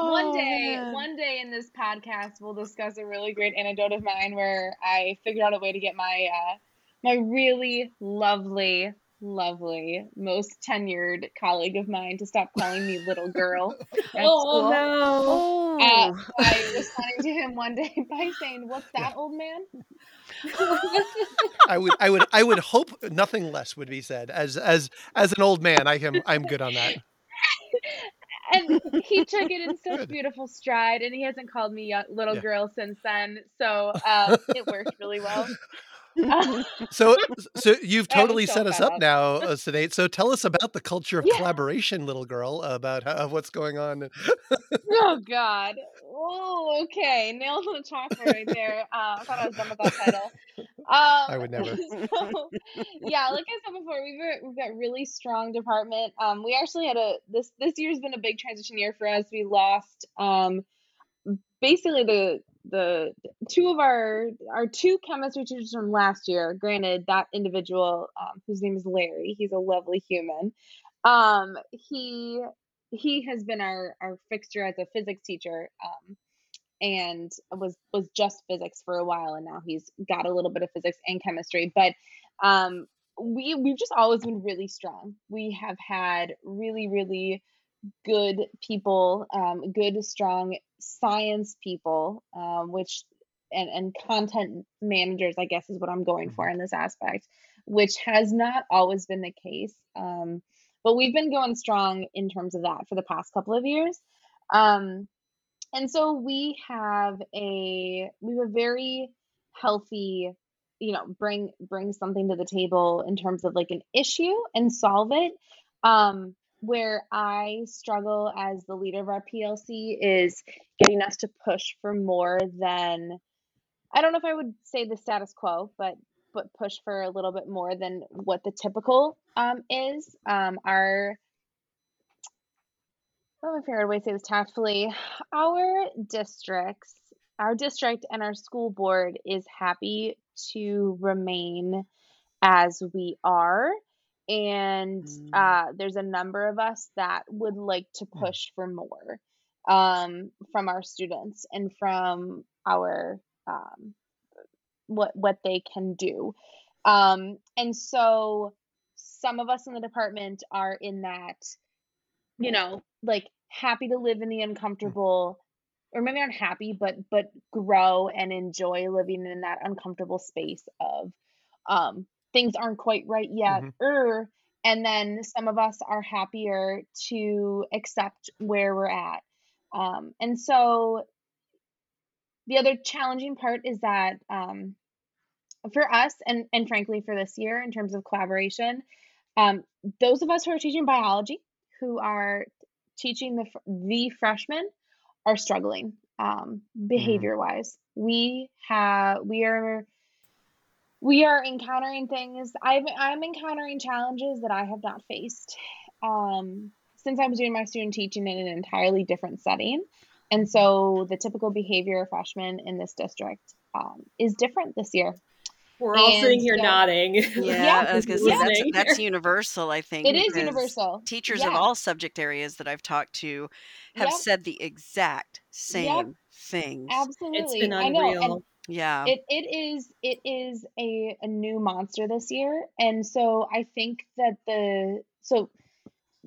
one Oh, day man. one day in this podcast we'll discuss a really great anecdote of mine where i figured out a way to get my uh my really lovely lovely most tenured colleague of mine to stop calling me little girl at Oh school. no! Oh. uh, by responding to him one day by saying what's that old man i would i would i would hope nothing less would be said as as as an old man i am i'm good on that and he took it in such Good. beautiful stride and he hasn't called me young, little Yeah. girl since then so um, it worked really well so so you've totally so set us up up. now uh, sedate so tell us about the culture of Yeah. collaboration little girl about how, what's going on. Oh god. Oh okay. Nails on the chalkboard right there. Uh, i thought i was done with that title. Um, I would never. so, yeah like i said before we've got, we've got really strong department. Um, we actually had a this this year's been a big transition year for us. We lost um, basically the the two of our our two chemistry teachers from last year granted that individual um, whose name is larry he's a lovely human um he he has been our our fixture as a physics teacher um and was was just physics for a while and now he's got a little bit of physics and chemistry but um we we've just always been really strong. We have had really really good people um good strong science people um which and and content managers i guess is what i'm going for in this aspect which has not always been the case um but we've been going strong in terms of that for the past couple of years um and so we have a we have a very healthy you know bring bring something to the table in terms of like an issue and solve it um where i struggle as the leader of our plc is getting us to push for more than i don't know if i would say the status quo but but push for a little bit more than what the typical um is um our oh, if I would say this tactfully, our districts, our district and our school board is happy to remain as we are. And Mm. uh, there's a number of us that would like to Mm. push for more um, from our students and from our um, what what they can do. Um, and so some of us in the department are in that you know, like happy to live in the uncomfortable or maybe not happy, but but grow and enjoy living in that uncomfortable space of um things aren't quite right yet. Mhm. Er, and then some of us are happier to accept where we're at. Um and so the other challenging part is that um for us and and frankly for this year in terms of collaboration Um, those of us who are teaching biology, who are teaching the the freshmen, are struggling um, Mm-hmm. behavior wise. We have we are we are encountering things. I've I'm encountering challenges that I have not faced um, since i was doing my student teaching in an entirely different setting. And so the typical behavior of freshmen in this district um, is different this year. We're all And, sitting here yeah. nodding. Yeah, I was gonna say Listening. that's that's universal. I think It is universal. Teachers of all subject areas that I've talked to have Yep. said the exact same things. Absolutely. It's been I know. And unreal. Yeah, it, it is it is a, a new monster this year. And so I think that the so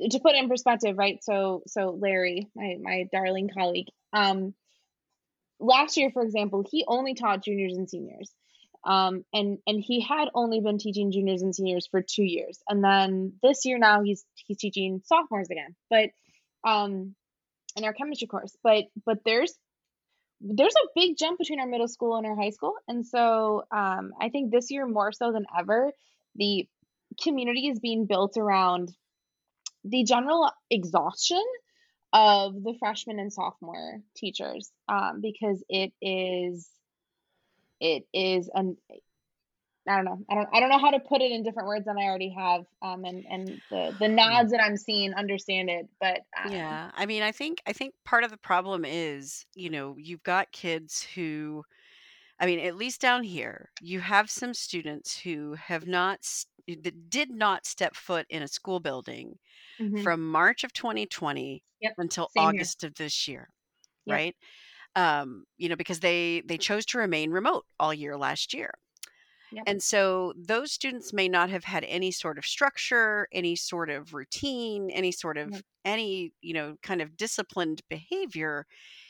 to put in perspective, right? So so Larry, my my darling colleague, um last year, for example, he only taught juniors and seniors. Um, and and he had only been teaching juniors and seniors for two years, and then this year now he's he's teaching sophomores again. But um, in our chemistry course, but but there's there's a big jump between our middle school and our high school, and so um, I think this year more so than ever, the community is being built around the general exhaustion of the freshman and sophomore teachers um, because it is it is an I don't know I don't I don't know how to put it in different words than I already have um, and and the the nods that I'm seeing understand it but um, yeah. I mean, I think I think part of the problem is, you know, you've got kids who, I mean, at least down here, you have some students who have not that did not step foot in a school building mhm, from March of 2020 Yep, until same here. August of this year, Yep. right? Um, you know, because they they chose to remain remote all year last year. Yep. And so those students may not have had any sort of structure, any sort of routine, any sort of Yep. any, you know, kind of disciplined behavior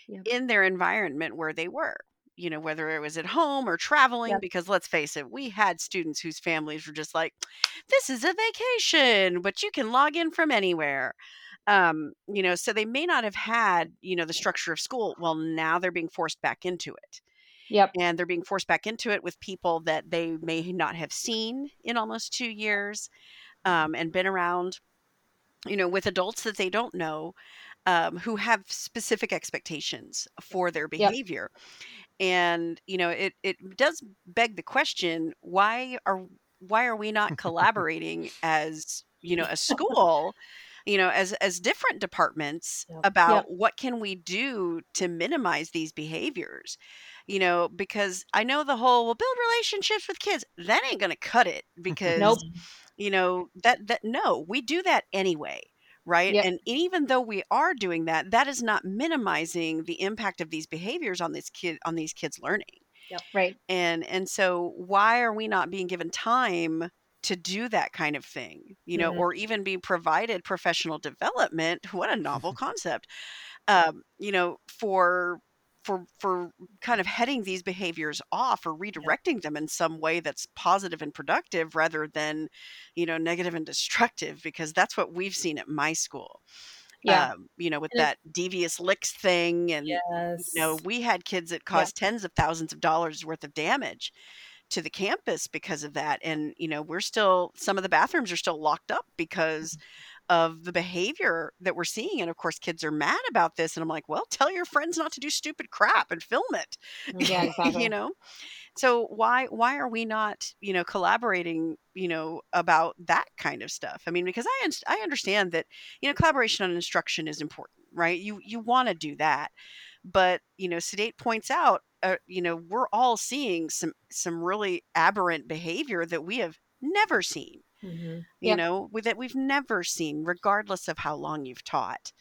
Yep. in their environment where they were. You know, whether it was at home or traveling, because let's face it, we had students whose families were just like, this is a vacation, but you can log in from anywhere. Um, you know, so they may not have had, you know, the structure of school. Well, now they're being forced back into it Yep. and they're being forced back into it with people that they may not have seen in almost two years um, and been around you know with adults that they don't know um, who have specific expectations for their Yep. behavior and you know it, it does beg the question why are why are we not collaborating as you know a school you know as as different departments Yep. about Yep. what can we do to minimize these behaviors you know because i know the whole well build relationships with kids that ain't gonna cut it because Nope. you know that that no we do that anyway right Yep. and even though we are doing that that is not minimizing the impact of these behaviors on this kid on these kids learning Right. and and so why are we not being given time to do that kind of thing you know Mhm. or even be provided professional development what a novel concept um you know for for for kind of heading these behaviors off or redirecting them in some way that's positive and productive rather than you know negative and destructive because that's what we've seen at my school Yeah. um, you know with And that devious licks thing and Yes. you know we had kids that caused tens of thousands of dollars worth of damage to the campus because of that and you know we're still some of the bathrooms are still locked up because of the behavior that we're seeing and of course kids are mad about this and i'm like well tell your friends not to do stupid crap and film it Yeah. Exactly. you know so why why are we not you know collaborating you know about that kind of stuff i mean because i i understand that you know collaboration on instruction is important right you you want to do that but you know sedate points out uh, you know we're all seeing some some really aberrant behavior that we have never seen Mhm. you Yep. know that we've never seen regardless of how long you've taught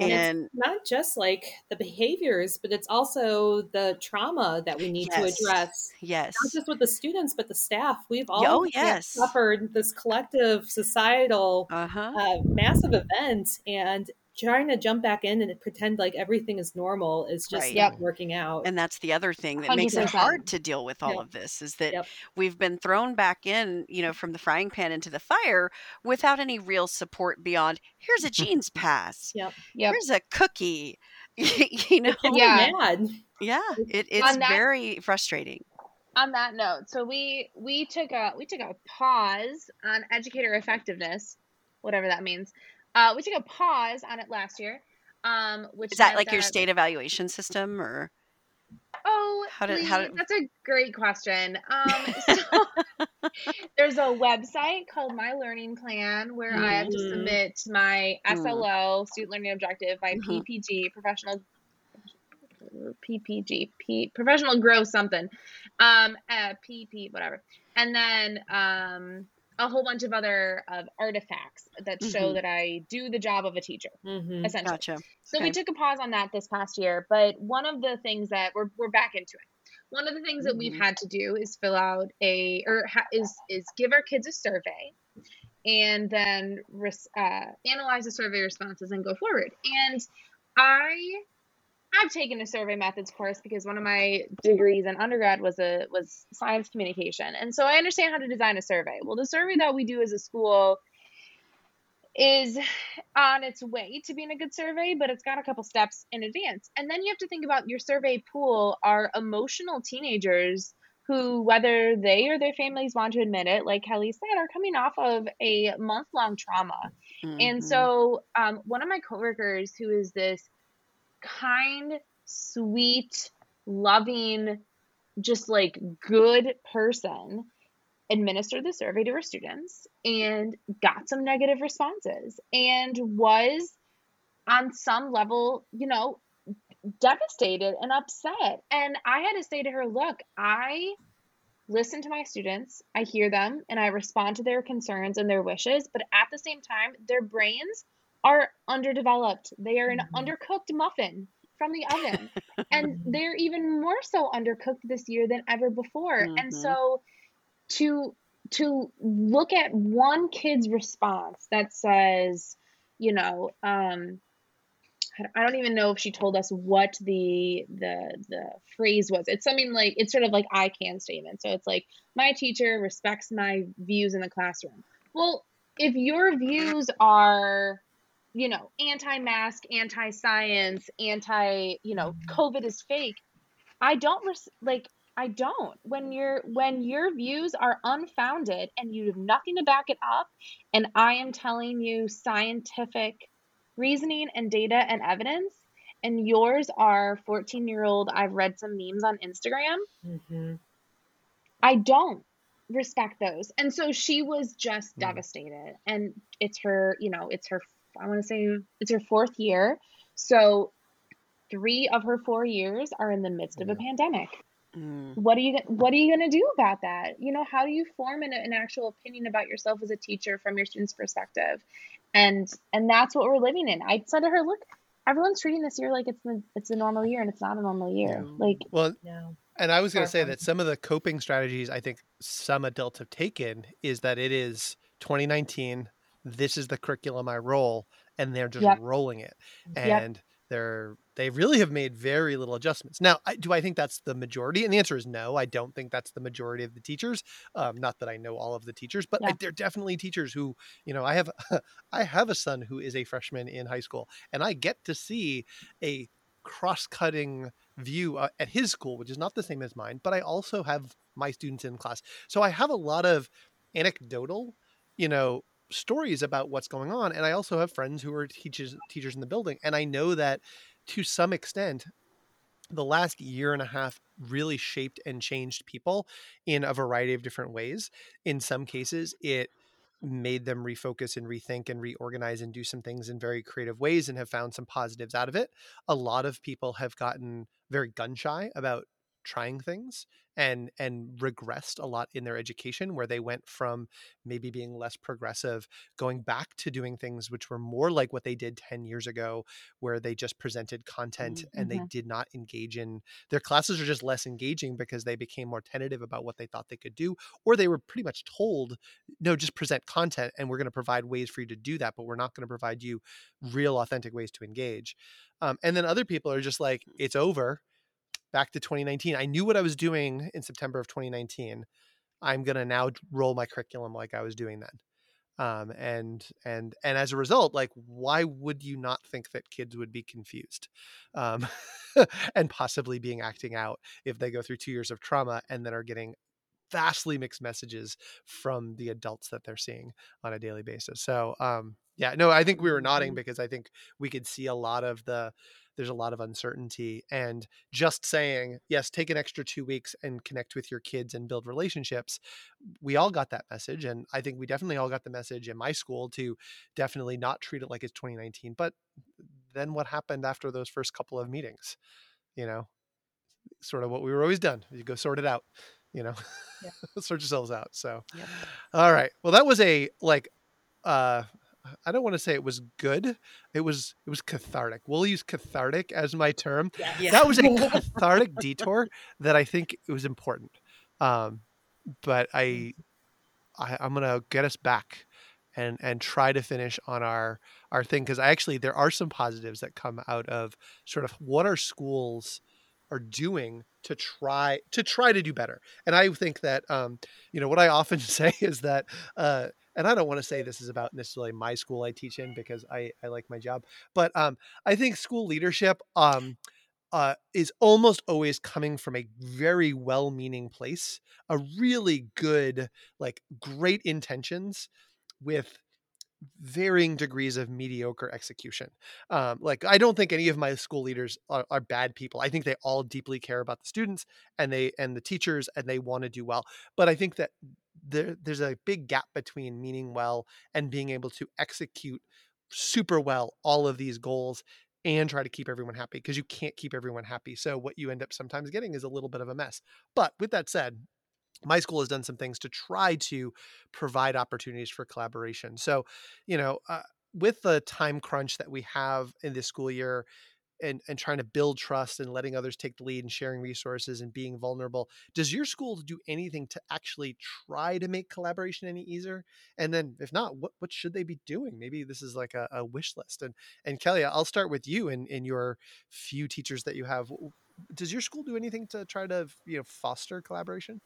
and It's not just like the behaviors, but it's also the trauma that we need to address. yes Not just with the students, but the staff. We've all oh yes suffered this collective societal uh-huh uh, massive event, and trying to jump back in and pretend like everything is normal is just Right. not Yep. working out. and that's the other thing that makes it hard to deal with all Yep. of this is that Yep. we've been thrown back in you know from the frying pan into the fire without any real support beyond here's a jeans pass Yep. Yep. here's a cookie you know Yeah. mad. yeah it, it's On that- very frustrating on that note, so we we took a we took a pause on educator effectiveness, whatever that means. Uh, we took a pause on it last year. Um, which Is that like your state evaluation system or Oh, How did- how did- that's a great question. Um, so there's a website called My Learning Plan where I have to Mhm. submit my Mm. SLO, student learning objective, my Mhm. PPG, professional PPG, P, professional growth something, um, uh, PP, whatever, and then um, a whole bunch of other of artifacts that show Mhm. that I do the job of a teacher, Mhm. essentially. gotcha? So we took a pause on that this past year, but one of the things that we're we're back into it. One of the things that we've Mhm. had to do is fill out a or ha, is is give our kids a survey, and then res, uh, analyze the survey responses and go forward. And I I've taken a survey methods course because one of my degrees in undergrad was a was science communication, and so I understand how to design a survey. Well, the survey that we do as a school is on its way to being a good survey, but it's got a couple steps in advance. And then you have to think about your survey pool are emotional teenagers who, whether they or their families want to admit it, like Kelly said, are coming off of a month long trauma. And Mhm. so, um, one of my coworkers, who is this kind, sweet, loving, just like good person, administered the survey to her students and got some negative responses and was on some level, you know, devastated and upset. And I had to say to her, look, I listen to my students, I hear them, and I respond to their concerns and their wishes. But at the same time, their brains are underdeveloped. They are an Mhm. undercooked muffin from the oven. and they're even more so undercooked this year than ever before. And Mhm. so to to look at one kid's response that says, you know, um, I don't even know if she told us what the the the phrase was. It's something like it's sort of like I can statement. So it's like my teacher respects my views in the classroom. Well, if your views are you know anti-mask, anti-science, anti you know COVID is fake, I don't res- like I don't. When your when your views are unfounded and you have nothing to back it up, and I am telling you scientific reasoning and data and evidence, and yours are 14 year old, I've read some memes on Instagram, Mhm. I don't respect those. And so she was just Mm. devastated. And it's her, you know, it's her, I want to say it's her fourth year. So three of her four years are in the midst of a pandemic Mm. what are you what are you going to do about that you know how do you form an, an actual opinion about yourself as a teacher from your student's perspective and and that's what we're living in i said to her look everyone's treating this year like it's the it's a normal year and it's not a normal year Yeah. like Well, No. and I was going to say that some of the coping strategies I think some adults have taken is that it is 2019. This is the curriculum I roll, and they're just Yep. rolling it, Yep. and they're they really have made very little adjustments. Now, I, do I think that's the majority? And the answer is no. I don't think that's the majority of the teachers. Um, not that I know all of the teachers, but Yeah. I, they're definitely teachers who, you know, I have I have a son who is a freshman in high school, and I get to see a cross-cutting view uh, at his school, which is not the same as mine, but I also have my students in class. So I have a lot of anecdotal, you know, stories about what's going on. And I also have friends who are teachers teachers in the building. And I know that to some extent, the last year and a half really shaped and changed people in a variety of different ways. In some cases, it made them refocus and rethink and reorganize and do some things in very creative ways and have found some positives out of it. A lot of people have gotten very gun shy about trying things and and regressed a lot in their education where they went from maybe being less progressive going back to doing things which were more like what they did 10 years ago where they just presented content and they Mhm. did not engage in their classes are just less engaging because they became more tentative about what they thought they could do or they were pretty much told no just present content and we're going to provide ways for you to do that but we're not going to provide you real authentic ways to engage um, and then other people are just like it's over back to 2019 i knew what i was doing in september of 2019 i'm going to now roll my curriculum like i was doing then um, and and and as a result like why would you not think that kids would be confused um, and possibly being acting out if they go through two years of trauma and then are getting vastly mixed messages from the adults that they're seeing on a daily basis so um, yeah no i think we were nodding Mhm. because i think we could see a lot of the there's a lot of uncertainty and just saying yes take an extra two weeks and connect with your kids and build relationships we all got that message and i think we definitely all got the message in my school to definitely not treat it like it's 2019 but then what happened after those first couple of meetings you know sort of what we were always done you go sort it out you know Yeah. sort yourselves out so Yep. all right well that was a like uh I don't want to say it was good. It was it was cathartic. We'll use cathartic as my term. Yeah. That was a cathartic detour that I think it was important. Um, but I, I I'm gonna get us back and and try to finish on our our thing because I actually there are some positives that come out of sort of what our schools are doing to try to try to do better. And I think that um, you know what I often say is that uh, and I don't want to say this is about necessarily my school I teach in because I I like my job, but um, I think school leadership um, uh, is almost always coming from a very well-meaning place, a really good, like great intentions with varying degrees of mediocre execution. Um, like I don't think any of my school leaders are, are bad people. I think they all deeply care about the students and they and the teachers and they want to do well. But I think that there, there's a big gap between meaning well and being able to execute super well all of these goals and try to keep everyone happy because you can't keep everyone happy. So what you end up sometimes getting is a little bit of a mess. But with that said, my school has done some things to try to provide opportunities for collaboration. So, you know, uh, with the time crunch that we have in this school year and, and trying to build trust and letting others take the lead and sharing resources and being vulnerable, does your school do anything to actually try to make collaboration any easier? And then if not, what, what should they be doing? Maybe this is like a, a wish list. And and Kelly, I'll start with you and in your few teachers that you have. Does your school do anything to try to you know foster collaboration?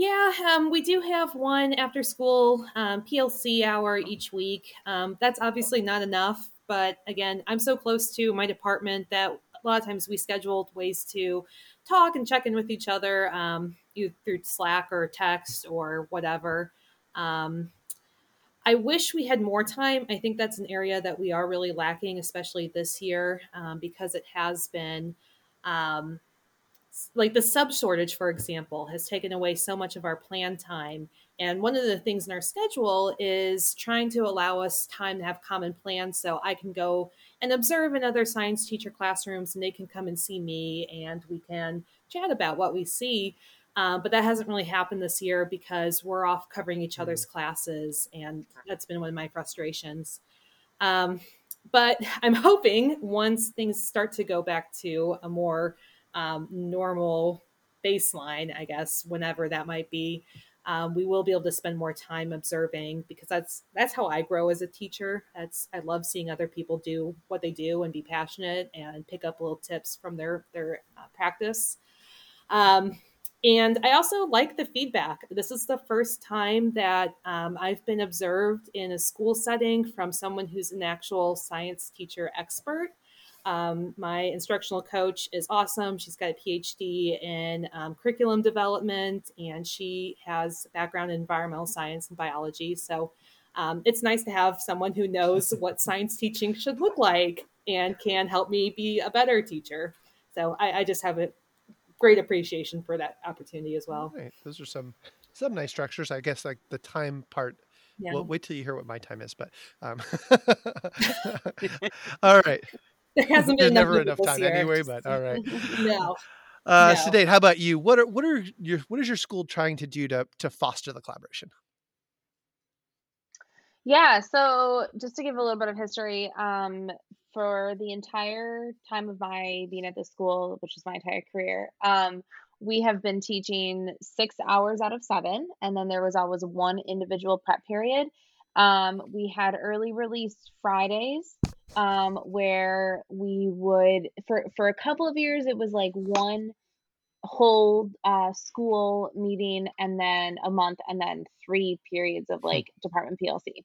Yeah, um, we do have one after school um, PLC hour each week. Um, that's obviously not enough, but again, I'm so close to my department that a lot of times we scheduled ways to talk and check in with each other, um, either through Slack or text or whatever. Um, I wish we had more time. I think that's an area that we are really lacking, especially this year, um, because it has been. Um, like the sub shortage, for example, has taken away so much of our plan time. And one of the things in our schedule is trying to allow us time to have common plans so I can go and observe in other science teacher classrooms and they can come and see me and we can chat about what we see. Uh, but that hasn't really happened this year because we're off covering each other's classes. And that's been one of my frustrations. Um, but I'm hoping once things start to go back to a more um, normal baseline, I guess, whenever that might be, um, we will be able to spend more time observing because that's that's how I grow as a teacher. That's I love seeing other people do what they do and be passionate and pick up little tips from their their uh, practice. Um, and I also like the feedback. This is the first time that um, I've been observed in a school setting from someone who's an actual science teacher expert. Um, my instructional coach is awesome. She's got a PhD in um, curriculum development and she has background in environmental science and biology. So um, it's nice to have someone who knows what science teaching should look like and can help me be a better teacher. So I, I just have a great appreciation for that opportunity as well. Right. Those are some some nice structures. I guess like the time part. Yeah. Well, wait till you hear what my time is. But um, all right. There hasn't been enough, never enough time year. anyway. But all right. no. Uh, No. Sedate, how about you? What are what are your what is your school trying to do to to foster the collaboration? Yeah, so just to give a little bit of history, um, for the entire time of my being at the school, which is my entire career, um, we have been teaching six hours out of seven, and then there was always one individual prep period. Um, we had early release Fridays, um, where we would for for a couple of years it was like one whole uh, school meeting and then a month and then three periods of like department PLC.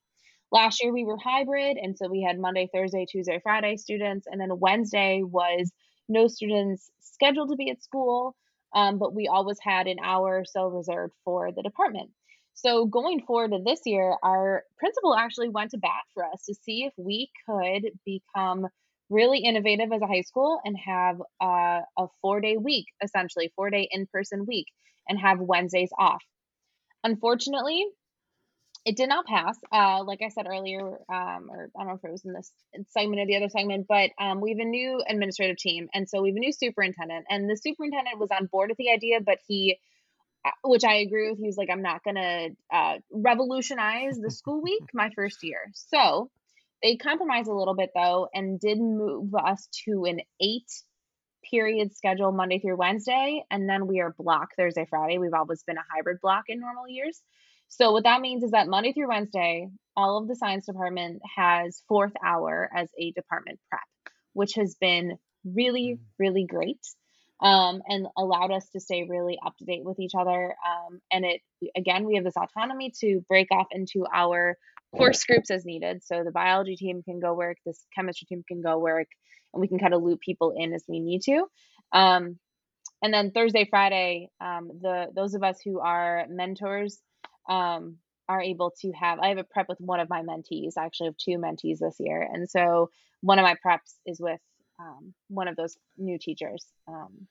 Last year we were hybrid, and so we had Monday, Thursday, Tuesday, Friday students, and then Wednesday was no students scheduled to be at school, um, but we always had an hour or so reserved for the department. So going forward to this year, our principal actually went to bat for us to see if we could become really innovative as a high school and have uh, a four day week, essentially, four day in person week, and have Wednesdays off. Unfortunately, it did not pass. Uh, like I said earlier, um, or I don't know if it was in this segment or the other segment, but um, we have a new administrative team, and so we have a new superintendent. And the superintendent was on board with the idea, but he, which I agree with, he was like, "I'm not gonna uh, revolutionize the school week my first year." So they compromised a little bit though, and did move us to an eight period schedule Monday through Wednesday, and then we are block Thursday, Friday. We've always been a hybrid block in normal years. So what that means is that Monday through Wednesday, all of the science department has fourth hour as a department prep, which has been really, mm. really great. Um, and allowed us to stay really up to date with each other. Um, and it, again, we have this autonomy to break off into our course groups as needed. So the biology team can go work, this chemistry team can go work, and we can kind of loop people in as we need to. Um, and then Thursday, Friday, um, the those of us who are mentors um, are able to have i have a prep with one of my mentees i actually have two mentees this year and so one of my preps is with um, one of those new teachers um,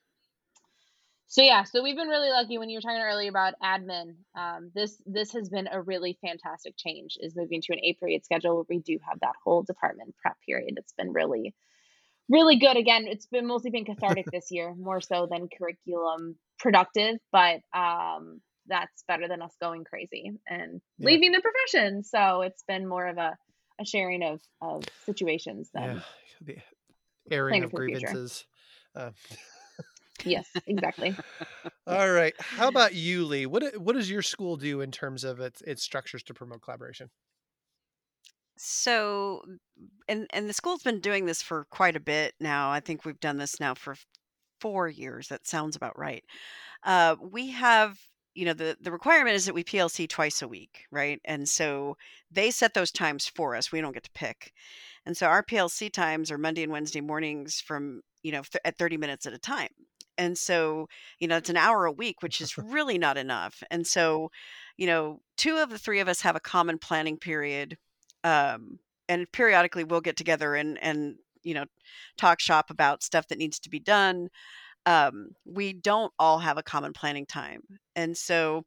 so yeah so we've been really lucky when you were talking earlier about admin um, this this has been a really fantastic change is moving to an eight period schedule where we do have that whole department prep period it's been really really good again it's been mostly been cathartic this year more so than curriculum productive but um that's better than us going crazy and yeah. leaving the profession. So it's been more of a, a sharing of, of situations than yeah. the airing of grievances. Uh. yes, exactly. All right. How about you, Lee? What what does your school do in terms of its its structures to promote collaboration? So, and and the school's been doing this for quite a bit now. I think we've done this now for four years. That sounds about right. Uh, we have you know the the requirement is that we PLC twice a week, right? And so they set those times for us. We don't get to pick. And so our PLC times are Monday and Wednesday mornings from, you know, th- at 30 minutes at a time. And so, you know, it's an hour a week, which is really not enough. And so, you know, two of the three of us have a common planning period. Um, and periodically we'll get together and and you know talk shop about stuff that needs to be done um, we don't all have a common planning time. And so,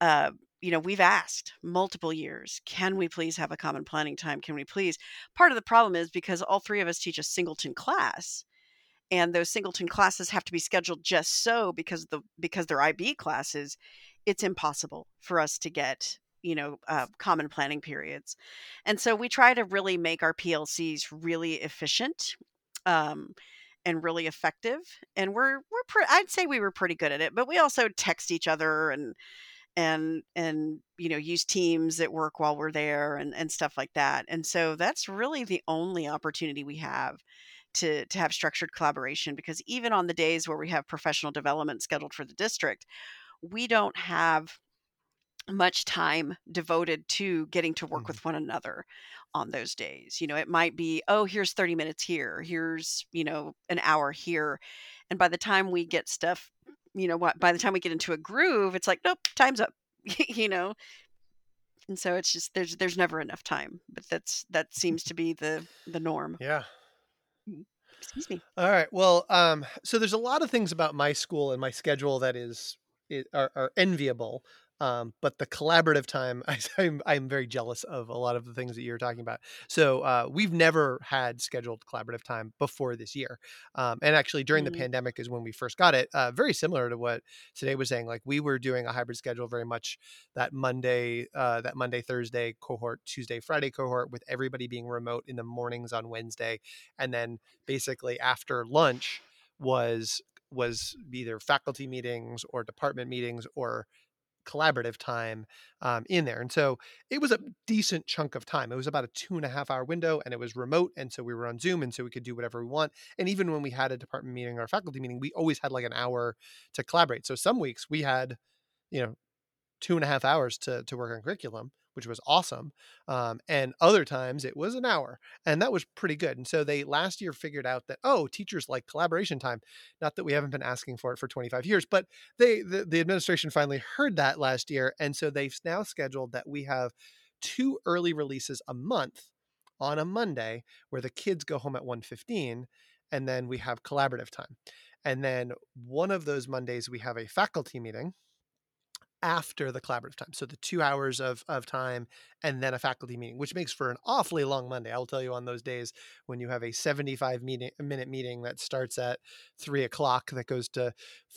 uh, you know, we've asked multiple years, can we please have a common planning time? Can we please? Part of the problem is because all three of us teach a singleton class, and those singleton classes have to be scheduled just so because the because they're IB classes, it's impossible for us to get you know uh, common planning periods and so we try to really make our plcs really efficient um, and really effective and we're we're pre- I'd say we were pretty good at it but we also text each other and and and you know use teams at work while we're there and and stuff like that and so that's really the only opportunity we have to to have structured collaboration because even on the days where we have professional development scheduled for the district we don't have much time devoted to getting to work mm-hmm. with one another on those days. You know, it might be, oh, here's 30 minutes here, here's, you know, an hour here. And by the time we get stuff, you know, what by the time we get into a groove, it's like, nope, time's up. you know. And so it's just there's there's never enough time. But that's that seems to be the the norm. Yeah. Mm, excuse me. All right. Well, um, so there's a lot of things about my school and my schedule that is it, are, are enviable. Um, but the collaborative time, I, am I'm very jealous of a lot of the things that you're talking about. So uh, we've never had scheduled collaborative time before this year, um, and actually during mm-hmm. the pandemic is when we first got it. Uh, very similar to what today was saying. Like we were doing a hybrid schedule, very much that Monday, uh, that Monday Thursday cohort, Tuesday Friday cohort, with everybody being remote in the mornings on Wednesday, and then basically after lunch was was either faculty meetings or department meetings or collaborative time um, in there. And so it was a decent chunk of time. It was about a two and a half hour window and it was remote. And so we were on Zoom and so we could do whatever we want. And even when we had a department meeting or a faculty meeting, we always had like an hour to collaborate. So some weeks we had, you know, two and a half hours to, to work on curriculum which was awesome. Um, and other times it was an hour, and that was pretty good. And so they last year figured out that oh, teachers like collaboration time. Not that we haven't been asking for it for 25 years, but they the, the administration finally heard that last year, and so they've now scheduled that we have two early releases a month on a Monday where the kids go home at 1:15 and then we have collaborative time. And then one of those Mondays we have a faculty meeting after the collaborative time. So the two hours of, of time and then a faculty meeting, which makes for an awfully long Monday. I will tell you on those days when you have a 75 meeting, minute meeting that starts at three o'clock that goes to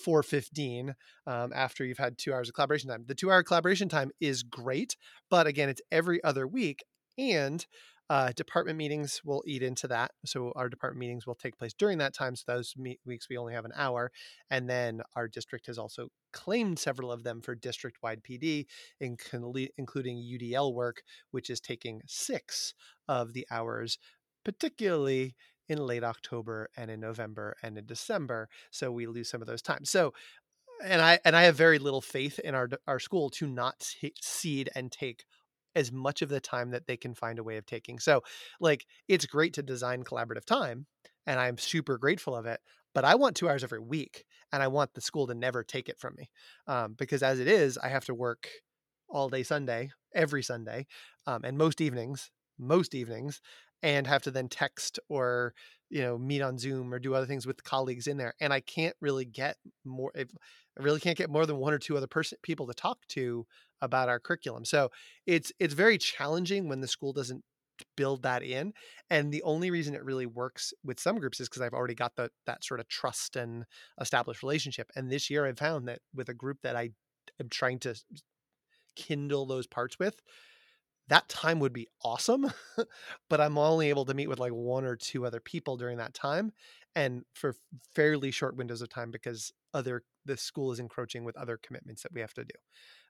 4.15 um, after you've had two hours of collaboration time. The two hour collaboration time is great, but again, it's every other week. And uh, department meetings will eat into that. So our department meetings will take place during that time. So those me- weeks we only have an hour. And then our district has also claimed several of them for district wide PD, including UDL work, which is taking six of the hours, particularly in late October and in November and in December. So we lose some of those times. So and I and I have very little faith in our our school to not t- seed and take as much of the time that they can find a way of taking. So, like, it's great to design collaborative time, and I'm super grateful of it. But I want two hours every week, and I want the school to never take it from me, um, because as it is, I have to work all day Sunday, every Sunday, um, and most evenings, most evenings, and have to then text or you know meet on Zoom or do other things with colleagues in there, and I can't really get more. I really can't get more than one or two other person people to talk to about our curriculum. So it's it's very challenging when the school doesn't build that in and the only reason it really works with some groups is because i've already got the, that sort of trust and established relationship and this year i've found that with a group that i am trying to kindle those parts with that time would be awesome but i'm only able to meet with like one or two other people during that time and for fairly short windows of time because other the school is encroaching with other commitments that we have to do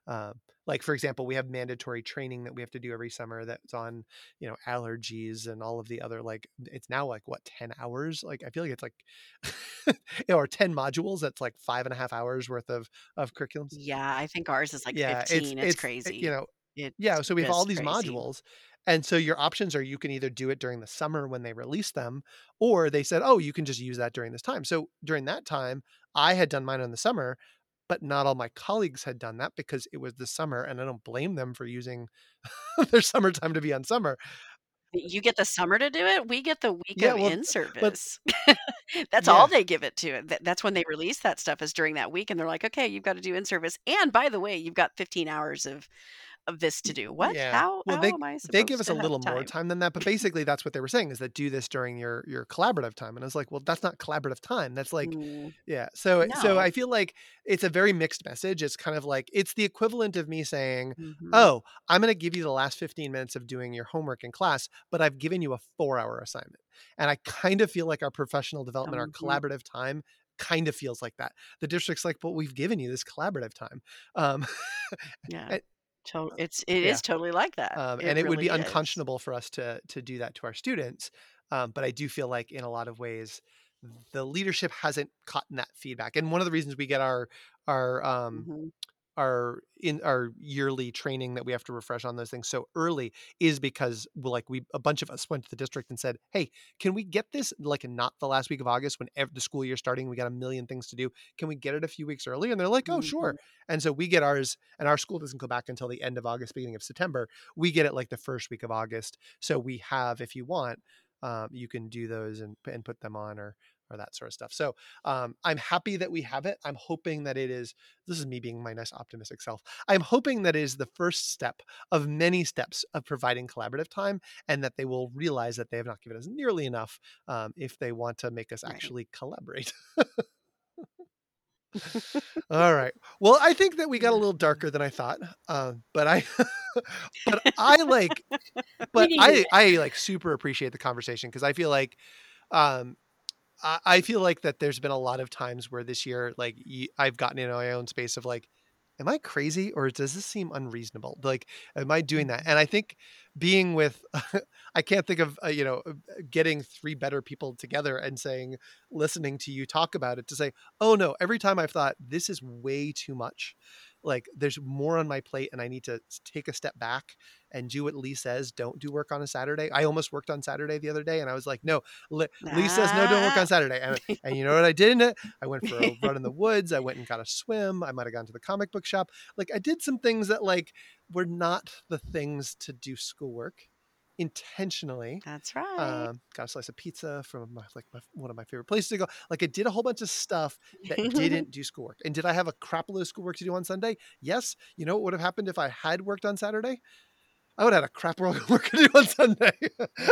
um, like for example, we have mandatory training that we have to do every summer that's on, you know, allergies and all of the other like it's now like what, 10 hours? Like I feel like it's like or 10 modules, that's like five and a half hours worth of of curriculums. Yeah, I think ours is like yeah, 15. It's, it's, it's crazy. You know, it's yeah, so we have all these crazy. modules. And so your options are you can either do it during the summer when they release them, or they said, oh, you can just use that during this time. So during that time, I had done mine in the summer, but not all my colleagues had done that because it was the summer and I don't blame them for using their summertime to be on summer. You get the summer to do it. We get the week yeah, of well, in service. that's yeah. all they give it to. That's when they release that stuff is during that week, and they're like, "Okay, you've got to do in service." And by the way, you've got 15 hours of of this to do. What? Yeah. How, well, how they, am I They give us a little more time than that, but basically that's what they were saying is that do this during your your collaborative time. And I was like, well, that's not collaborative time. That's like, mm. yeah. So no. so I feel like it's a very mixed message. It's kind of like it's the equivalent of me saying, mm-hmm. oh, I'm going to give you the last 15 minutes of doing your homework in class, but I've given you a four hour assignment. And I kind of feel like our professional development, mm-hmm. our collaborative time kind of feels like that. The district's like, but we've given you this collaborative time. Um, yeah. To- it's it yeah. is totally like that. Um, and it, really would be is. unconscionable for us to to do that to our students. Um, but I do feel like in a lot of ways the leadership hasn't gotten that feedback. And one of the reasons we get our our um, mm-hmm our in our yearly training that we have to refresh on those things so early is because like we a bunch of us went to the district and said hey can we get this like not the last week of august when the school year starting we got a million things to do can we get it a few weeks early and they're like oh sure. Mm-hmm. and so we get ours and our school doesn't go back until the end of august beginning of september. We get it like the first week of august. So we have if you want um, you can do those and, and put them on or or that sort of stuff. So um, I'm happy that we have it. I'm hoping that it is, this is me being my nice optimistic self. I'm hoping that it is the first step of many steps of providing collaborative time and that they will realize that they have not given us nearly enough um, if they want to make us actually collaborate. All right. Well, I think that we got a little darker than I thought, uh, but I, but I like, but I, I like super appreciate the conversation because I feel like, um, I feel like that there's been a lot of times where this year, like I've gotten in my own space of like, am I crazy or does this seem unreasonable? Like, am I doing that? Mhm. And I think being with, I can't think of, uh, you know, uh, getting three better people together and saying, listening to you talk about it to say, oh no, every time I've thought this is way too much, like there's more on my plate and I need to take a step back and do what Lee says. Don't do work on a Saturday. I almost worked on Saturday the other day and I was like, no, Lee, Lee says no, don't work Ah. on Saturday. And, and you know what I did? I went for a run in the woods. I went and got a swim. I might have gone to the comic book shop. Like I did some things that like were not the things to do schoolwork intentionally. That's right. Um, got a slice of pizza from my, like my, one of my favorite places to go. Like I did a whole bunch of stuff that didn't do schoolwork. And did I have a crap load of schoolwork to do on Sunday? Yes. You know what would have happened if I had worked on Saturday? I would have had a crap load of work to do on Sunday.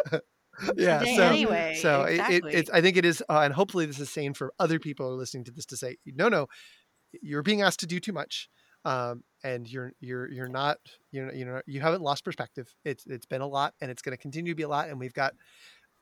yeah. So anyway, so it, it, exactly. it's I think it is, uh, and hopefully this is sane for other people who are listening to this to say, no, no, you're being asked to do too much, um, and you're you're you're not you're you know you haven't lost perspective. It's it's been a lot, and it's going to continue to be a lot, and we've got.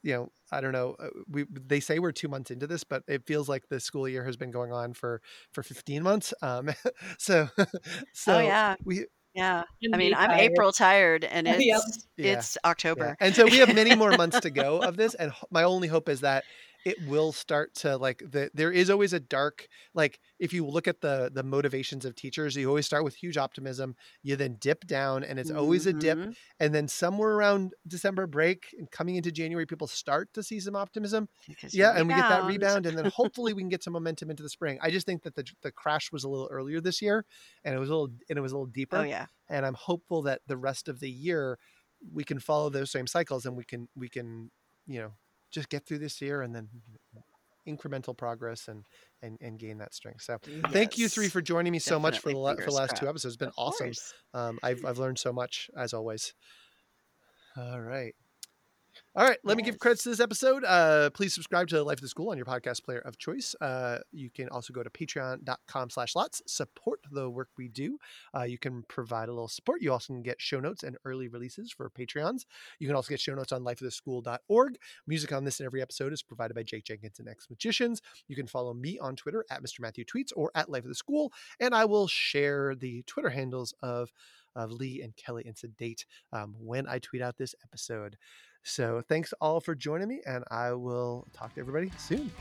You know, I don't know. uh, We they say we're two months into this, but it feels like the school year has been going on for for 15 months. Um, so so oh yeah, we yeah. I mean, I'm tired. April tired, and it's Yep. Yeah. it's Yeah. October. And so we have many more months to go of this. And my only hope is that it will start to like the there is always a dark like if you look at the the motivations of teachers, you always start with huge optimism, you then dip down and it's always a dip. Mhm. And then somewhere around December break and coming into January, people start to see some optimism. Because Yeah, and we get that rebound. rebound, and then hopefully we can get some momentum into the spring. I just think that the the crash was a little earlier this year, and it was a little and it was a little deeper Oh yeah, and I'm hopeful that the rest of the year we can follow those same cycles and we can we can you know just get through this year and then incremental progress and and and gain that strength. So thank you three for joining me so much for the, la- for the last two episodes. It's been Of awesome. Um, I've I've learned so much as always. All right. All right, let me give credits to this episode. Uh, please subscribe to Life of the School on your podcast player of choice. Uh, you can also go to patreon.com slash lots, support the work we do. Uh, you can provide a little support. You also can get show notes and early releases for Patreons. You can also get show notes on lifeoftheschool.org. Music on this and every episode is provided by Jake Jenkins and X Magicians. You can follow me on Twitter at Mr. Matthew Tweets or at Life of the School, and I will share the Twitter handles of, of Lee and Kelly and Sedate um, when I tweet out this episode. So thanks all for joining me, and I will talk to everybody soon.